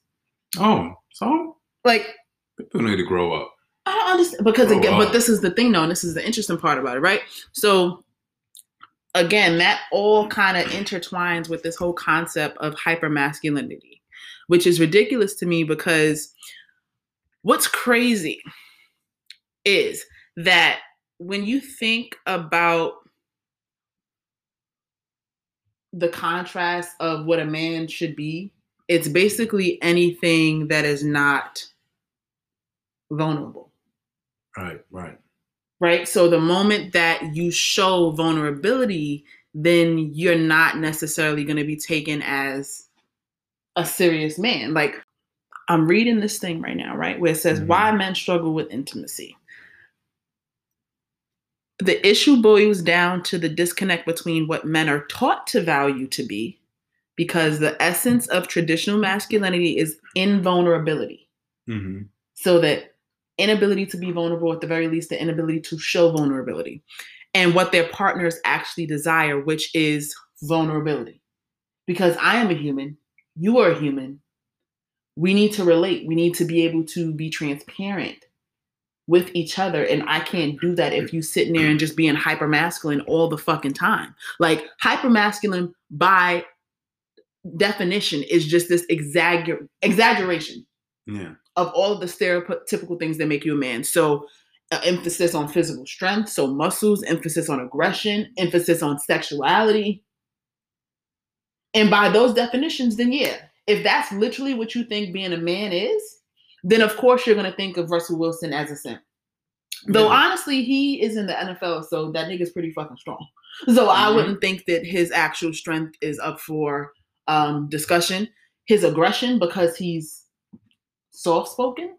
oh, so Like people need to grow up. I don't understand because Grow again, up. but this is the thing though, and this is the interesting part about it, right? So again, that all kind of intertwines with this whole concept of hypermasculinity, which is ridiculous to me because what's crazy is that when you think about the contrast of what a man should be, it's basically anything that is not vulnerable Right, right. right? So the moment that you show vulnerability, then you're not necessarily going to be taken as a serious man. Like I'm reading this thing right now, right, where it says Mhm. why men struggle with intimacy. The issue boils down to the disconnect between what men are taught to value to be, because the essence of traditional masculinity is invulnerability. hmm So that inability to be vulnerable, at the very least, the inability to show vulnerability, and what their partners actually desire, which is vulnerability. Because I am a human, you are a human. We need to relate. We need to be able to be transparent with each other. And I can't do that if you sitting there and just being hyper masculine all the fucking time. Like hyper masculine by definition is just this exagger- exaggeration Yeah. of all of the stereotypical things that make you a man. So, uh, emphasis on physical strength, so muscles, emphasis on aggression, emphasis on sexuality. And by those definitions, then yeah, if that's literally what you think being a man is, then of course you're going to think of Russell Wilson as a simp. Though Yeah. honestly, he is in the NFL, so that nigga's pretty fucking strong. So I Mhm. wouldn't think that his actual strength is up for um, discussion. His aggression, because he's soft spoken,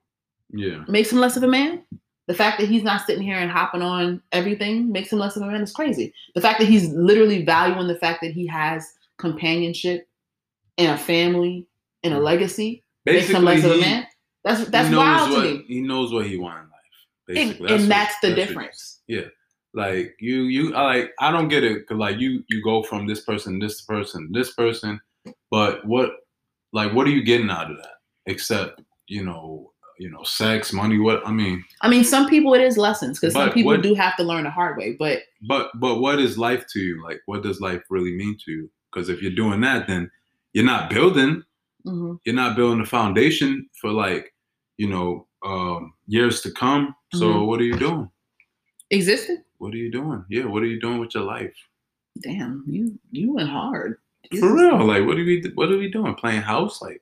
Yeah. makes him less of a man. The fact that he's not sitting here and hopping on everything makes him less of a man is crazy. The fact that he's literally valuing the fact that he has companionship and a family and a legacy makes him less of a man. That's that's wild what, to me. He knows what he wants in life. And, Basically, and what- that's the what- difference. Yeah, like you, you, I like. I don't get it. Cause like you, you go from this person, this person, this person, but what, like, what are you getting out of that? Except, you know, you know, sex, money. What I mean, I mean, some people it is lessons because some people what- do have to learn the hard way. But but but what is life to you? Like, what does life really mean to you? Because if you're doing that, then you're not building. Mhm, You're not building a foundation for like, you know, um, years to come. So Mhm. what are you doing? Existing. What are you doing? Yeah, what are you doing with your life? Damn, you you went hard. For real, like what are we what are we doing? Playing house? Like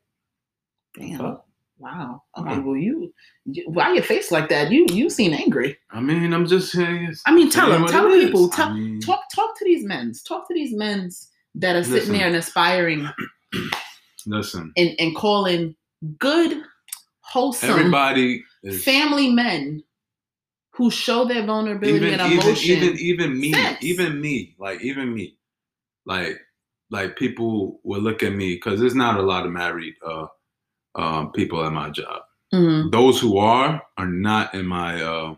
Damn. Fuck. Wow. Okay. Wow. Well, you, you why your face like that? You you seem angry. I mean, I'm just saying. I mean, tell them, tell people, I mean, talk talk to these men's, talk to these men's that are sitting Listen. there and aspiring listen, and and calling good, wholesome everybody is family men who show their vulnerability even and emotion. even even me, sense. even me, like even me, like like people will look at me because there's not a lot of married uh um people at my job. Mhm. Those who are are not in my uh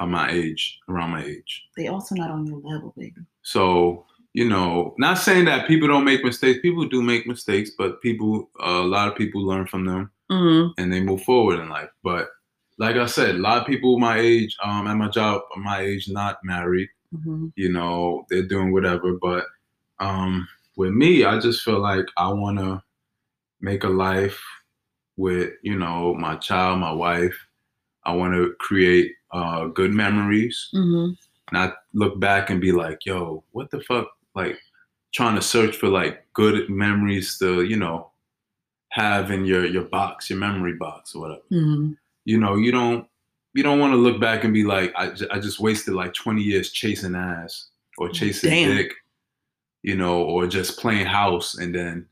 on my age, around my age. They also not on your level, baby. So, you know, not saying that people don't make mistakes. People do make mistakes, but people, uh, a lot of people learn from them hmm and they move forward in life. But like I said, a lot of people my age, um, at my job, my age, not married. hmm You know, they're doing whatever. But um, with me, I just feel like I want to make a life with, you know, my child, my wife. I want to create uh, good memories hmm not look back and be like, yo, what the fuck? Like trying to search for like good memories to, you know, have in your your box, your memory box or whatever. hmm You know, you don't you don't want to look back and be like, I, I just wasted like 20 years chasing ass or chasing Damn. dick, you know, or just playing house and then,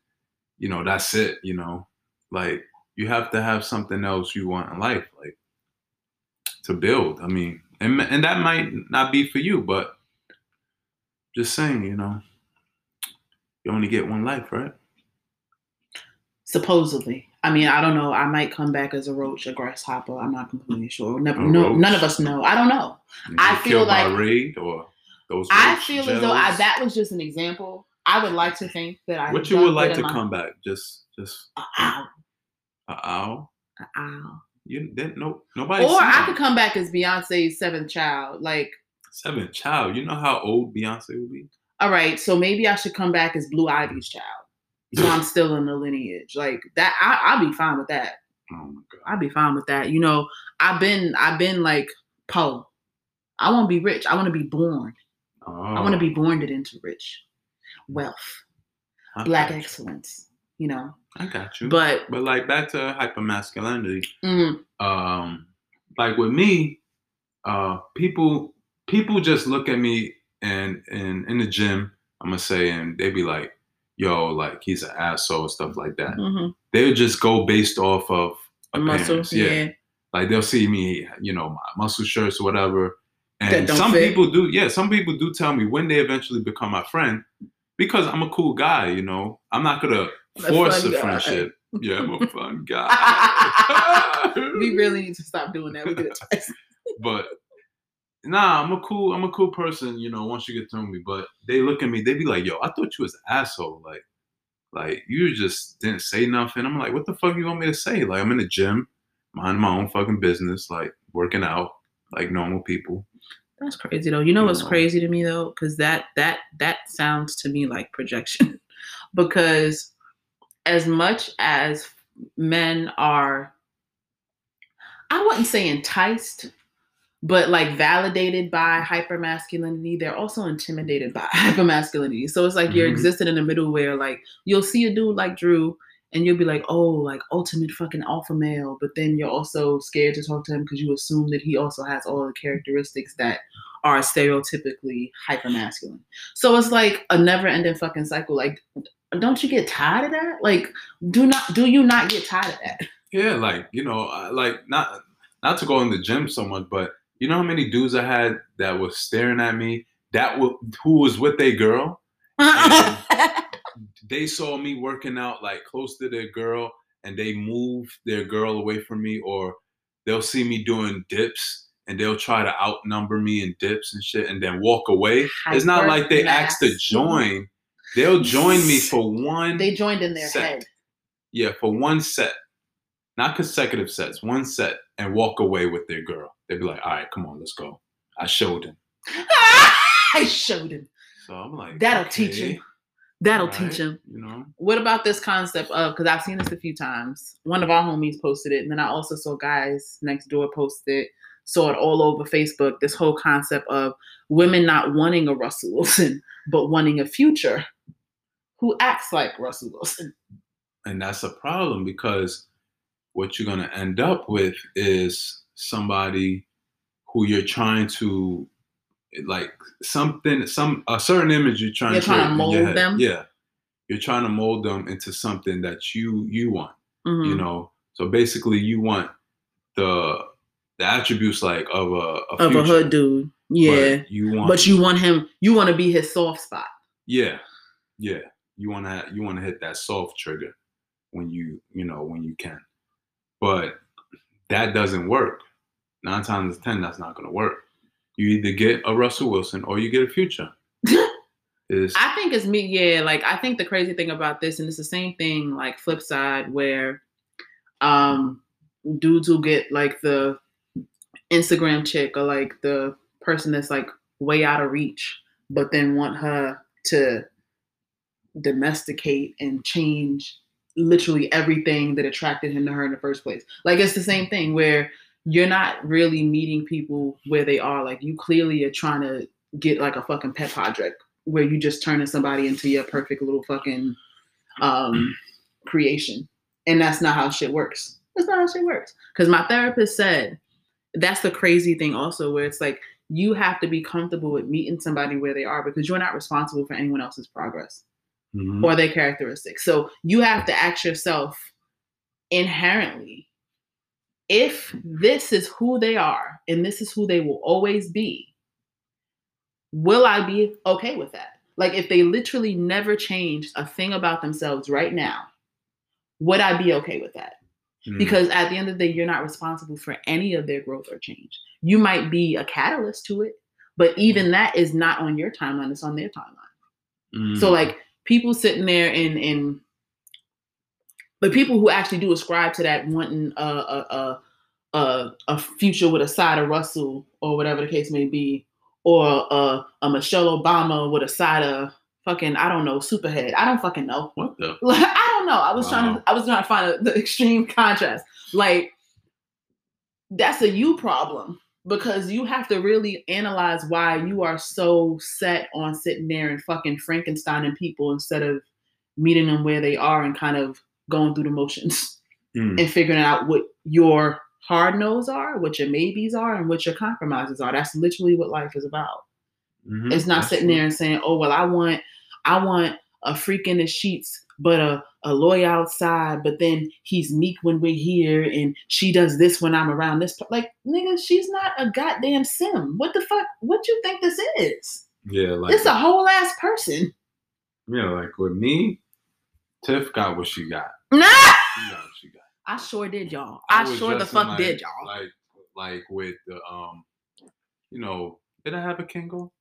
you know, that's it, you know. Like you have to have something else you want in life, like to build. I mean, and and that might not be for you, but just saying, you know, you only get one life, right? Supposedly. I mean, I don't know. I might come back as a roach, a grasshopper. I'm not completely sure. Never, no, none of us know. I don't know. You I feel like- raid or those. I feel as though I, that was just an example. I would like to think that I. What you would like to come back? Just just Ow, a owl. ow. You didn't no nobody. Or I could come back as Beyonce's seventh child. Like, seventh child. You know how old Beyonce will be? all right, so maybe I should come back as Blue Ivy's child. So I'm still in the lineage. Like that, I, I'll be fine with that. Oh my god. I'll be fine with that. You know, I've been, I've been like Poe. I want to be rich. I want to be born. Oh, I want to be born into rich wealth, I black got you. excellence. You know, I got you. but but like back to hypermasculinity. mm, um like with me uh people people just look at me and and in the gym i'm gonna say and they be like yo like he's an asshole stuff like that mhm. they'll just go based off of muscle, appearance yeah. like they'll see me you know my muscle shirts or whatever That And don't some fit. people do, yeah, some people do tell me when they eventually become my friend because I'm a cool guy, you know. I'm not gonna force fun a friendship. Yeah, I'm a fun guy. we really need to stop doing that. We did it twice. but nah, I'm a cool, I'm a cool person, you know, once you get to know me. But they look at me, they be like, yo, I thought you was an asshole. Like, like you just didn't say nothing. I'm like, what the fuck you want me to say? Like, I'm in the gym, mind my own fucking business, like working out, like normal people. That's crazy though. You know what's crazy to me though, because that that that sounds to me like projection. because as much as men are, I wouldn't say enticed, but like validated by hypermasculinity, they're also intimidated by hypermasculinity. So it's like you're Mhm. existing in the middle where like you'll see a dude like Drew. And you'll be like, oh, like ultimate fucking alpha male, but then you're also scared to talk to him because you assume that he also has all the characteristics that are stereotypically hyper masculine. So it's like a never ending fucking cycle. Like, don't you get tired of that? Like, do not do you not get tired of that? Yeah, like you know, like not not to go in the gym so much, but you know how many dudes I had that was staring at me that w- who was with a girl. They saw me working out like close to their girl, and they moved their girl away from me, or they'll see me doing dips. And they'll try to outnumber me in dips and shit, and then walk away. It's not like they asked to join; they'll join me for one. they joined in their Set. head. Yeah, for one set, not consecutive sets, one set, and walk away with their girl. They'd be like, "All right, come on, let's go." I showed him, I showed him. so I'm like, That'll teach okay, him. That'll right, teach him. You know, What about this concept of because I've seen this a few times. One of our homies posted it, and then I also saw guys next door post it. Saw it all over Facebook. This whole concept of women not wanting a Russell Wilson, but wanting a future who acts like Russell Wilson. and that's a problem because what you're gonna end up with is somebody who you're trying to like something, some a certain image you're trying You're to trying to mold them? Yeah, you're trying to mold them into something that you you want. Mhm. you know so basically you want the the attributes like of a, a of a future, hood dude. Yeah. but you want But you want him, you want to be his soft spot. yeah yeah you want to you want to hit that soft trigger when you you know when you can but that doesn't work nine times ten that's not going to work you either get a russell wilson or you get a future is I think it's me, yeah. Like I think the crazy thing about this, and it's the same thing, like flip side, where um dudes will get like the Instagram chick or like the person that's like way out of reach, but then want her to domesticate and change literally everything that attracted him to her in the first place. Like it's the same thing where you're not really meeting people where they are. Like you clearly are trying to get like a fucking pet project where you just turning somebody into your perfect little fucking um creation. And that's not how shit works. That's not how shit works. Because my therapist said that's the crazy thing also where it's like you have to be comfortable with meeting somebody where they are because you're not responsible for anyone else's progress Mhm. or their characteristics. So you have to ask yourself inherently if this is who they are and this is who they will always be, will I be okay with that? Like if they literally never changed a thing about themselves right now, would I be okay with that? Mhm. Because at the end of the day, you're not responsible for any of their growth or change. You might be a catalyst to it, but even that is not on your timeline, it's on their timeline. Mhm. So like people sitting there and and but people who actually do ascribe to that wanting a a a a, a future with a side of Russell or whatever the case may be, or a, a Michelle Obama with a side of fucking I don't know Superhead. I don't fucking know. what the Like, I don't know. I was trying to I was trying to find a, the extreme contrast. Like that's a you problem because you have to really analyze why you are so set on sitting there and fucking Frankensteining people instead of meeting them where they are and kind of going through the motions Mm. and figuring out what your hard no's are, what your maybes are, and what your compromises are. That's literally what life is about. Mhm. It's not That's sitting there and saying, "Oh well, I want, I want a freak in the sheets but a a lawyer outside, but then he's meek when we're here, and she does this when I'm around. This like nigga, she's not a goddamn sim. What the fuck? What you think this is? Yeah, like It's a whole ass person. yeah, like with me, Tiff got what she got. Nah, She got what she got. I sure did, y'all. I, was sure the fuck like- did, y'all. Like like with the um, you know, did I have a Kingo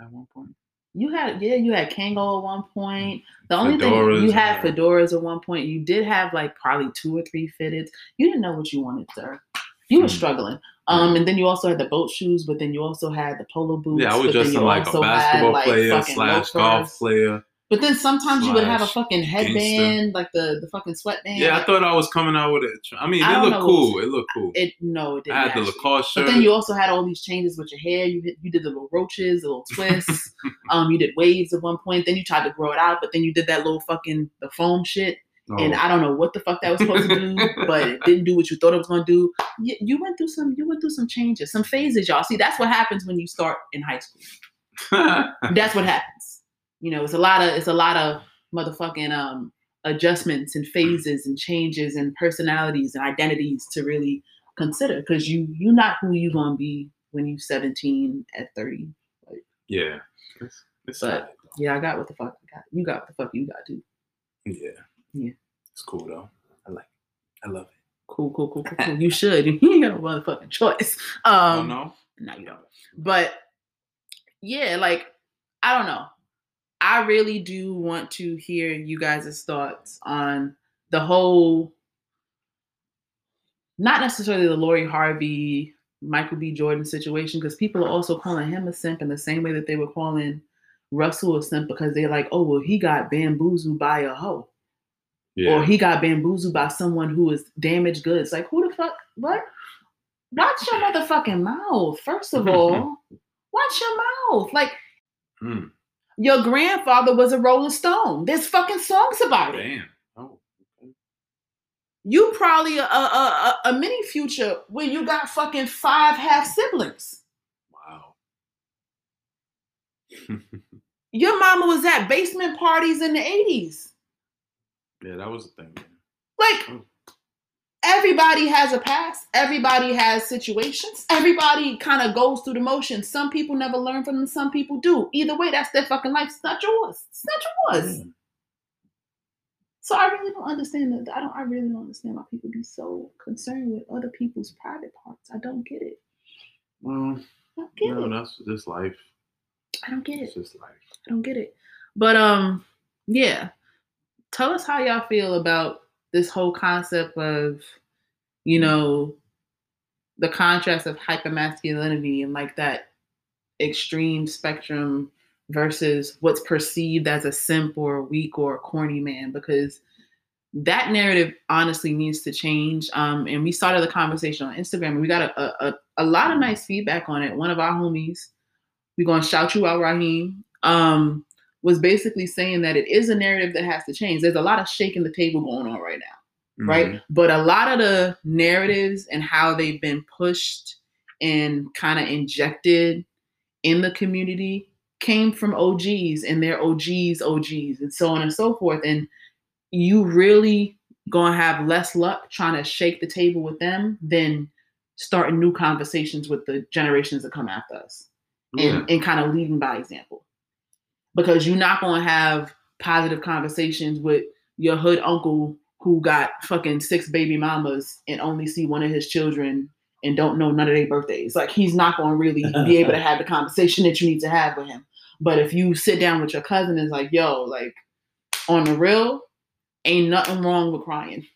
at one point? You had yeah, you had Kangol at one point. The only Fedoras, thing you had fedoras at one point. You did have like probably two or three fitteds. You didn't know what you wanted, sir. You were Hmm. struggling. Um, and then you also had the boat shoes, but then you also had the polo boots. Yeah, I was just like a also had, basketball like, player slash loafers. golf player. But then sometimes you would have a fucking headband, like the the fucking sweatband. Yeah, I thought I was coming out with it. I mean, I it looked know cool. was- It looked cool. it no, it didn't. I had the actually. Lacoste shirt. But then you also had all these changes with your hair. You you did the little roaches, the little twists. um, you did waves at one point. Then you tried to grow it out, but then you did that little fucking the foam shit. And Oh, I don't know what the fuck that was supposed to do, but it didn't do what you thought it was gonna do. You, you went through some, you went through some changes, some phases, y'all. See, that's what happens when you start in high school. That's what happens. You know, it's a lot of, it's a lot of motherfucking um adjustments and phases and changes and personalities and identities to really consider because you you're not who you gonna be when you're 17 at 30. yeah. It's, it's But- alright. Yeah, I got what the fuck I got. You got what the fuck you got too. yeah. Yeah. It's cool though. I like it. I love it. Cool, cool, cool, cool, cool. You should. You ain't got a motherfucking choice. Um, oh no? No, you don't. But yeah, like I don't know. I really do want to hear you guys' thoughts on the whole not necessarily the Lori Harvey, Michael B. Jordan situation, because people are also calling him a simp in the same way that they were calling Russell a simp because they're like, oh well, he got bamboozled by a hoe. Yeah. Or he got bamboozled by someone who is damaged goods. Like, who the fuck? What? Watch your motherfucking mouth. First of all, watch your mouth. Like, Hmm. Your grandfather was a Rolling Stone. There's fucking songs about it. Damn. Oh. You probably a, a, a, a mini future where you got fucking five half siblings. Wow. Your mama was at basement parties in the 80s. yeah, that was the thing. Like, Mm. Everybody has a past. Everybody has situations. Everybody kind of goes through the motions. Some people never learn from them. Some people do. Either way, that's their fucking life. It's not yours. It's not yours. Yeah. So I really don't understand that. I don't. I really don't understand why people be so concerned with other people's private parts. I don't get it. Well, I don't get no, it. that's just life. I don't get it. It's just life. I don't get it. But um, yeah. Tell us how y'all feel about this whole concept of, you know, the contrast of hypermasculinity and like that extreme spectrum versus what's perceived as a simp or a weak or a corny man because that narrative honestly needs to change. Um and we started the conversation on instagram and we got a, a, a, a lot of nice feedback on it. One of our homies we're going to shout you out raheem. Um was basically saying that it is a narrative that has to change there's a lot of shaking the table going on right now right? Mhm. But a lot of the narratives and how they've been pushed and kind of injected in the community came from OGs and their OGs, OGs, and so on and so forth. And you really gonna have less luck trying to shake the table with them than starting new conversations with the generations that come after us and, and kind of leading by example. Because you're not gonna have positive conversations with your hood uncle who got fucking six baby mamas and only see one of his children and don't know none of their birthdays. Like he's not gonna really be able to have the conversation that you need to have with him. But if you sit down with your cousin and like, yo, like on the real, ain't nothing wrong with crying.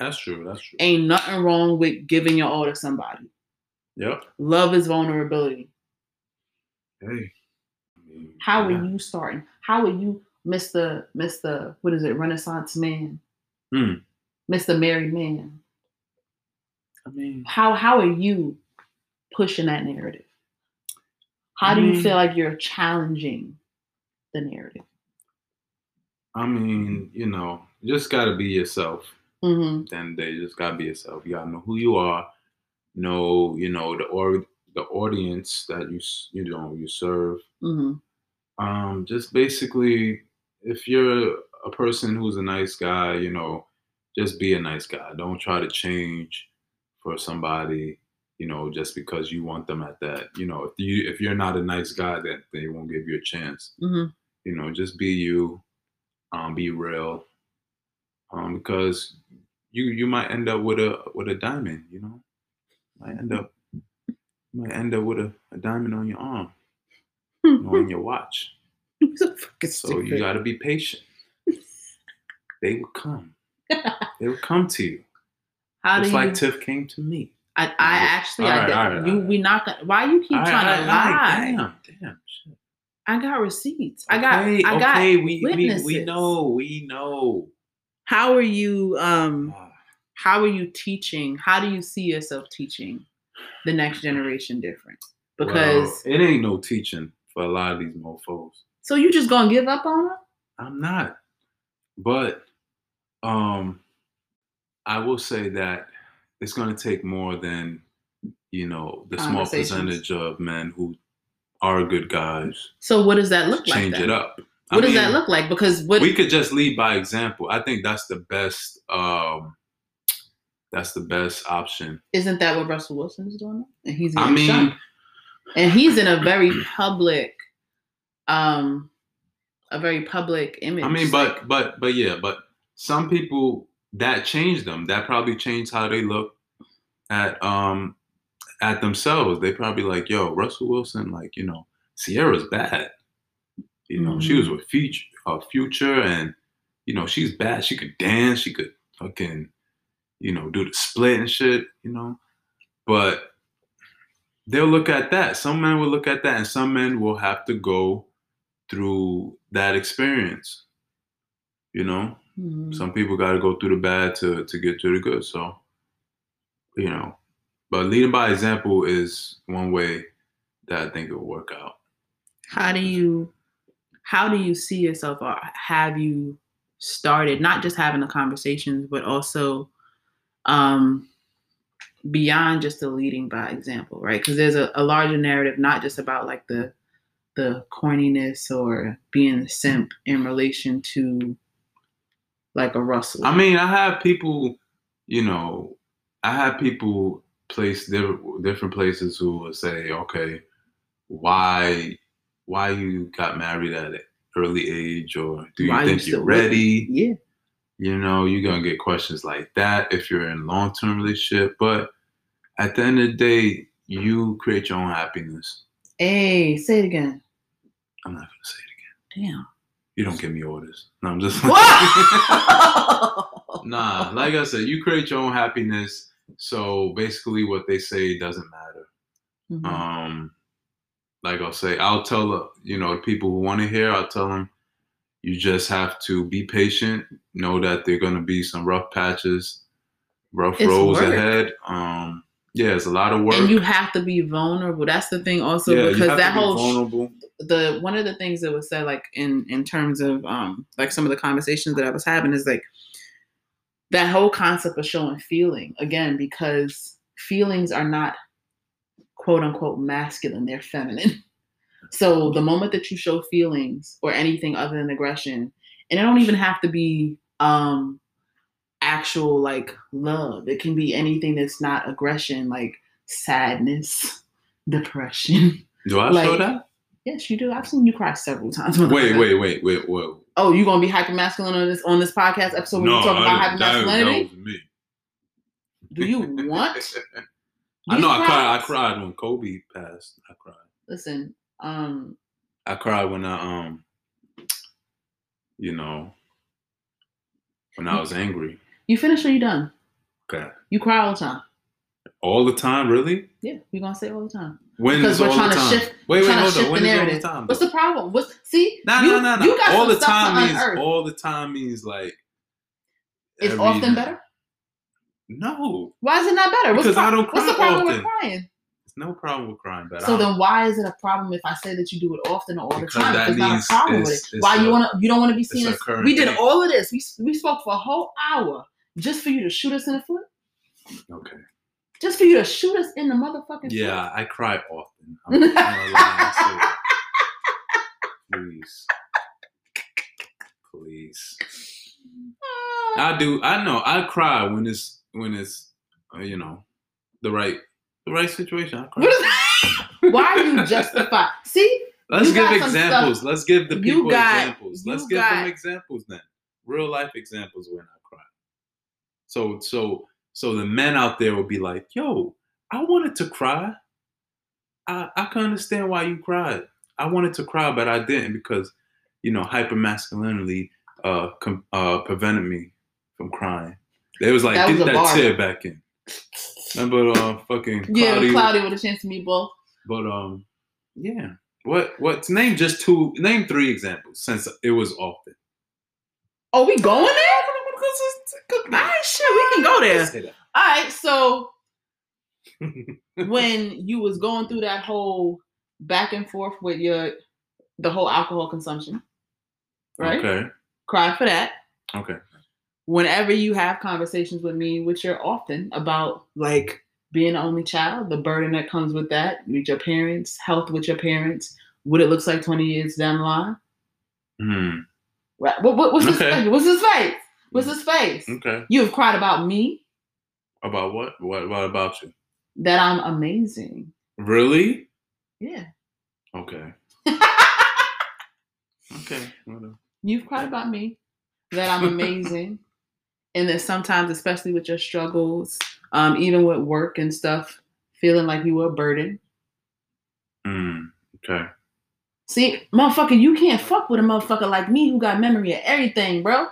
That's true. That's true. Ain't nothing wrong with giving your all to somebody. Yep. Love is vulnerability. Hey. Mean, How are yeah. you starting? How are you, Mr. Mr. What is it, Renaissance man? Hmm. Mr. Married Man. I mean, How how are you pushing that narrative? How I do you feel like you're challenging the narrative? I mean, you know, you just gotta be yourself. Mm-hmm. At the end of the day, you just gotta be yourself. You gotta know who you are. Know, you know, the or the audience that you you know you serve. Mm-hmm. Um, just basically, if you're a person who's a nice guy, you know, just be a nice guy. Don't try to change for somebody, you know, just because you want them at that. You know, if you if you're not a nice guy, that they won't give you a chance. hmm You know, just be you, um, be real, um, because you you might end up with a with a diamond. You know, might end up might end up with a, a diamond on your arm, on your watch. so So you got to be patient. They will come. They will come to you. How do Just you? like Tiff came to me. I, I actually, All I right, did- all right, you, all right. we not gonna. Why you keep All right, trying to right, lie? Damn, damn. Shit. I got receipts. I got. okay, I got. okay, we, we we know, we know. How are you? Um. Ah, How are you teaching? How do you see yourself teaching the next generation different? Because well, it ain't no teaching for a lot of these mofos. so you just gonna give up on them? I'm not. But um I will say that it's gonna take more than, you know, the small percentage of men who are good guys So what does that look like? change then? it up. I What does that look like? Because what we could just lead by example. I think that's the best um that's the best option. isn't that what Russell Wilson is doing? And he's I mean, shot. And he's in a very public, um, a very public image. I mean, but but but yeah, but some people that changed them. That probably changed how they look at um at themselves. They probably like, yo, Russell Wilson, like you know, Ciara's bad. You know, she was with Future, uh, Future, and you know, she's bad. She could dance. She could fucking, you know, do the split and shit. You know, but they'll look at that. Some men will look at that, and some men will have to go through that experience. You know, Mhm. some people got to go through the bad to to get to the good. So, you know, but leading by example is one way that I think it will work out. how do you how do you see yourself or have you started not just having the conversations but also um beyond just the leading by example right because there's a, a larger narrative not just about like the the corniness or being the simp in relation to like a russell I mean, I have people, you know, I have people place different different places who will say, okay, why why you got married at an early age, or do you Why think with me? ready? yeah You know, you're gonna get questions like that if you're in a long term relationship. But at the end of the day, you create your own happiness. hey say it again I'm not gonna say it again. damn You don't give me orders. No, I'm just What? nah. Like I said, you create your own happiness. So basically, what they say doesn't matter. Mhm. Um, like I'll say, I'll tell uh, you know the people who want to hear. I'll tell them you just have to be patient. Know that there are gonna be some rough patches, rough It's roads work. ahead. Um, yeah, it's a lot of work. and you have to be vulnerable that's the thing also yeah, because that to be whole vulnerable. the one of the things that was said like in in terms of um like some of the conversations that I was having is like that whole concept of showing feeling again because feelings are not quote unquote masculine they're feminine so the moment that you show feelings or anything other than aggression and it don't even have to be um actual like love it can be anything that's not aggression like sadness depression Do I show like- that? Yes, you do. I've seen you cry several times. Wait, wait, wait, wait, wait. Oh, you gonna be hyper masculine on this on this podcast episode when you talk about hyper masculinity? was me. Do you want? I You know. I cried. I cried when Kobe passed. I cried. Listen, um, I cried when I um, you know, when I was angry. you finished or you done? Okay. You cry all the time. All the time, really? Yeah, we're gonna say all the time. When Because is we're all trying the to time? shift- wait, wait, hold on. When the is all narrative. the time? What's the problem? What's see? No, no, no, no. All the time means unearth. all the time means like. It's often better. No, Why is it not better? What's, Because the, I don't cry what's the problem with crying? No problem with crying, but So then, why is it a problem if I say that you do it often or all the time? that There's not a problem with it. it's- it's Why you wanna you don't want to be seen as we did all of this. We we spoke for a whole hour just for you to shoot us in the foot. okay. Just for you to shoot us in the motherfucking Yeah, I cry often. I'm, I'm not lying, I say it. Please, Please. I do. I know. I cry when it's when it's uh, you know the right the right situation. I cry. What is that? Why are you justify? See, Let's give examples. Let's give the people got- examples. Let's give them examples then. Real life examples when I cry. So so so the men out there will be like, "Yo, I wanted to cry. I I can understand why you cried. I wanted to cry, but I didn't because you know hypermasculinity uh com- uh prevented me from crying. They was like, That was get that bar. tear back in. Remember uh fucking yeah, Cloudy Cloudy with a chance to meatballs. but um, yeah. What what? Name just two. Name three examples since it was often. Oh, we going there? All right, shit, we can go there. All right, so when you was going through that whole back and forth with your the whole alcohol consumption, right? Okay. Cry for that. Okay. Whenever you have conversations with me, which are often about like being an only child, the burden that comes with that, with your parents, health with your parents, what it looks like 20 years down the line. Hmm. What, what, what's his Okay. face? What's his face? What's his face? Okay. You have cried about me, About what? What? What about you? that I'm amazing. Really? Yeah. Okay. Okay. Whatever. You've cried about me, that I'm amazing, and that sometimes, especially with your struggles, um, even with work and stuff, feeling like you were a burden. Hmm. Okay. See, motherfucker, you can't fuck with a motherfucker like me who got memory of everything, bro.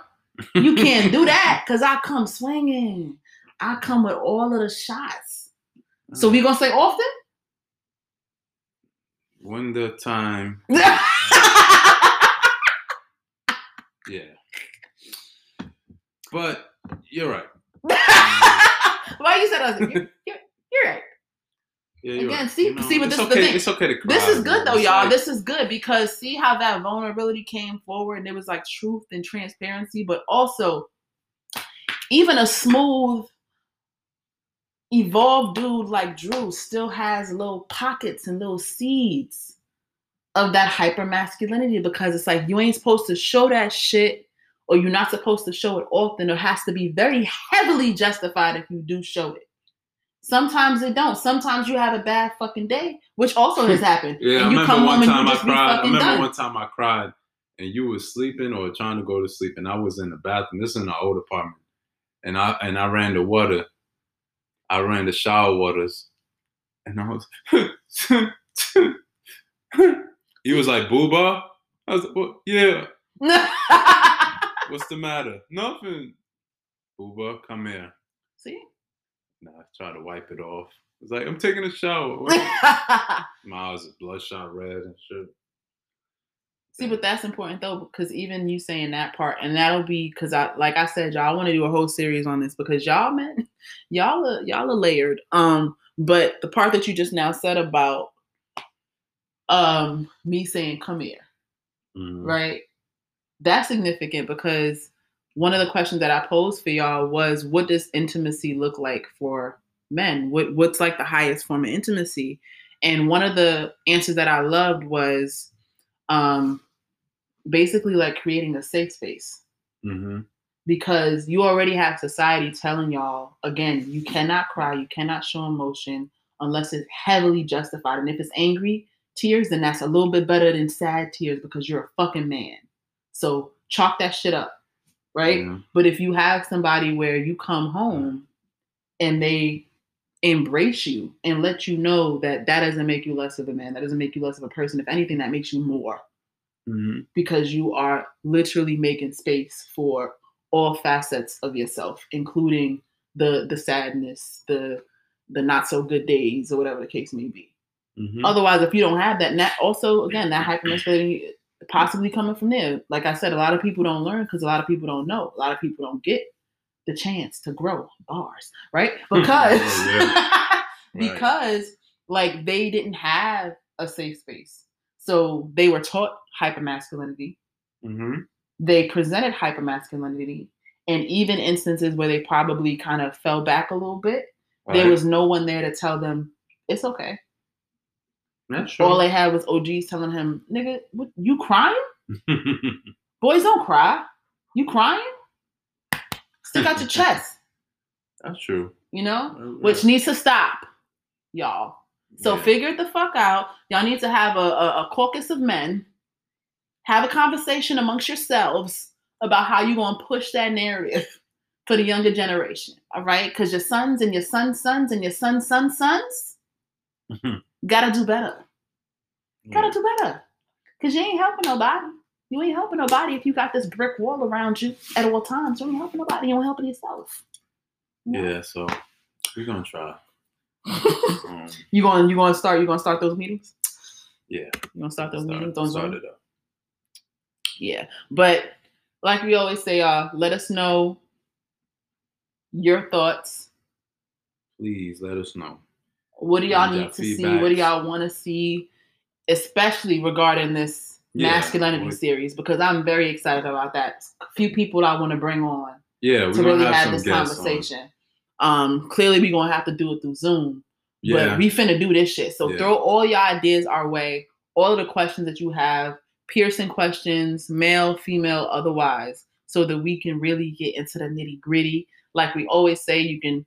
You can't do that because I come swinging. I come with all of the shots. So we gonna say often? When the time. Yeah. But you're right. Why you said I was you're, you're, you're right. Yeah, you're Again, right. see- You know, see, but this is the thing. It's okay to cry. This is good though, It's y'all. like- This is good because see how that vulnerability came forward and it was like truth and transparency, but also even a smooth, evolved dude like Drew still has little pockets and little seeds of that hyper masculinity because it's like you ain't supposed to show that shit or you're not supposed to show it often or has to be very heavily justified if you do show it. Sometimes it don't. Sometimes you have a bad fucking day, which also has happened. Yeah, I and you remember come one you time I cried. I remember done. one time I cried and you was sleeping or trying to go to sleep and I was in the bathroom. This is in an old apartment. And I and I ran the water. I ran the shower waters. And I was He was like, Booba? I was like, well, yeah. What's the matter? Nothing. Uber, come here. See? Nah, I tried to wipe it off. I was like, I'm taking a shower. My eyes is bloodshot red and shit. See, but that's important though, because even you saying that part, and that'll be because I, like I said, y'all want to do a whole series on this because y'all, man, y'all are y'all are layered. Um, but the part that you just now said about, um, me saying come here, Mhm. right? That's significant because one of the questions that I posed for y'all was, what does intimacy look like for men? What what's like the highest form of intimacy? And one of the answers that I loved was, um, basically like creating a safe space Mhm. because you already have society telling y'all again you cannot cry you cannot show emotion unless it's heavily justified and if it's angry tears then that's a little bit better than sad tears because you're a fucking man so chalk that shit up right Yeah. but if you have somebody where you come home and they embrace you and let you know that that doesn't make you less of a man that doesn't make you less of a person if anything that makes you more Mhm. because you are literally making space for all facets of yourself, including the the sadness, the the not so good days, or whatever the case may be. Mhm. Otherwise, if you don't have that, and that also again that hypermasculinity possibly coming from there. Like I said, a lot of people don't learn because a lot of people don't know. A lot of people don't get the chance to grow bars, right? Because Oh, Right. because like they didn't have a safe space. So they were taught hypermasculinity. Mhm. They presented hypermasculinity. And even instances where they probably kind of fell back a little bit, there was no one there to tell them it's okay. That's true. All they had was OGs telling him, nigga, what, you crying? Boys don't cry. You crying? Stick out your chest, That's true. you know? Which needs to stop, y'all. So Yeah. figure the fuck out. Y'all need to have a, a, a caucus of men. Have a conversation amongst yourselves about how you're gonna push that narrative for the younger generation. All right? Because your sons and your sons' sons and your sons' sons' sons Mhm. Gotta do better. Gotta do better. Cause you ain't helping nobody. You ain't helping nobody if you got this brick wall around you at all times. You ain't helping nobody. You ain't helping yourself. You know? Yeah, so we're gonna try. Um, You going you gonna start you gonna start those meetings? yeah. You gonna start those start- meetings on start Zoom? Yeah. But like we always say, uh, let us know your thoughts. Please let us know. What do y'all Need to see? What do y'all want to see, especially regarding this Yeah, masculinity series? Because I'm very excited about that. A few people I want to bring on Yeah, we're to really have, have this guests on. conversation. Um, clearly we're gonna have to do it through Zoom. Yeah, But we finna do this shit. So Yeah. throw all your ideas our way, all of the questions that you have, piercing questions, male, female, otherwise, so that we can really get into the nitty gritty. Like we always say, you can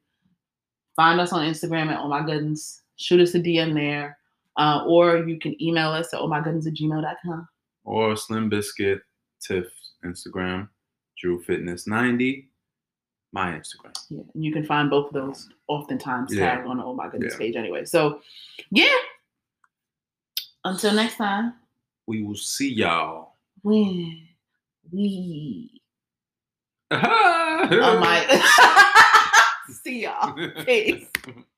find us on Instagram at oh my goodens, shoot us a DM there, uh, or you can email us at oh my goodens at gmail.com. or Slim Biscuit, Tiff Instagram, Drew Fitness 90, my Instagram. Yeah, and you can find both of those oftentimes Yeah. tagged on the oh my goodens Yeah. page anyway. So yeah. Until next time. We will see y'all. when we oh I might see y'all. Peace.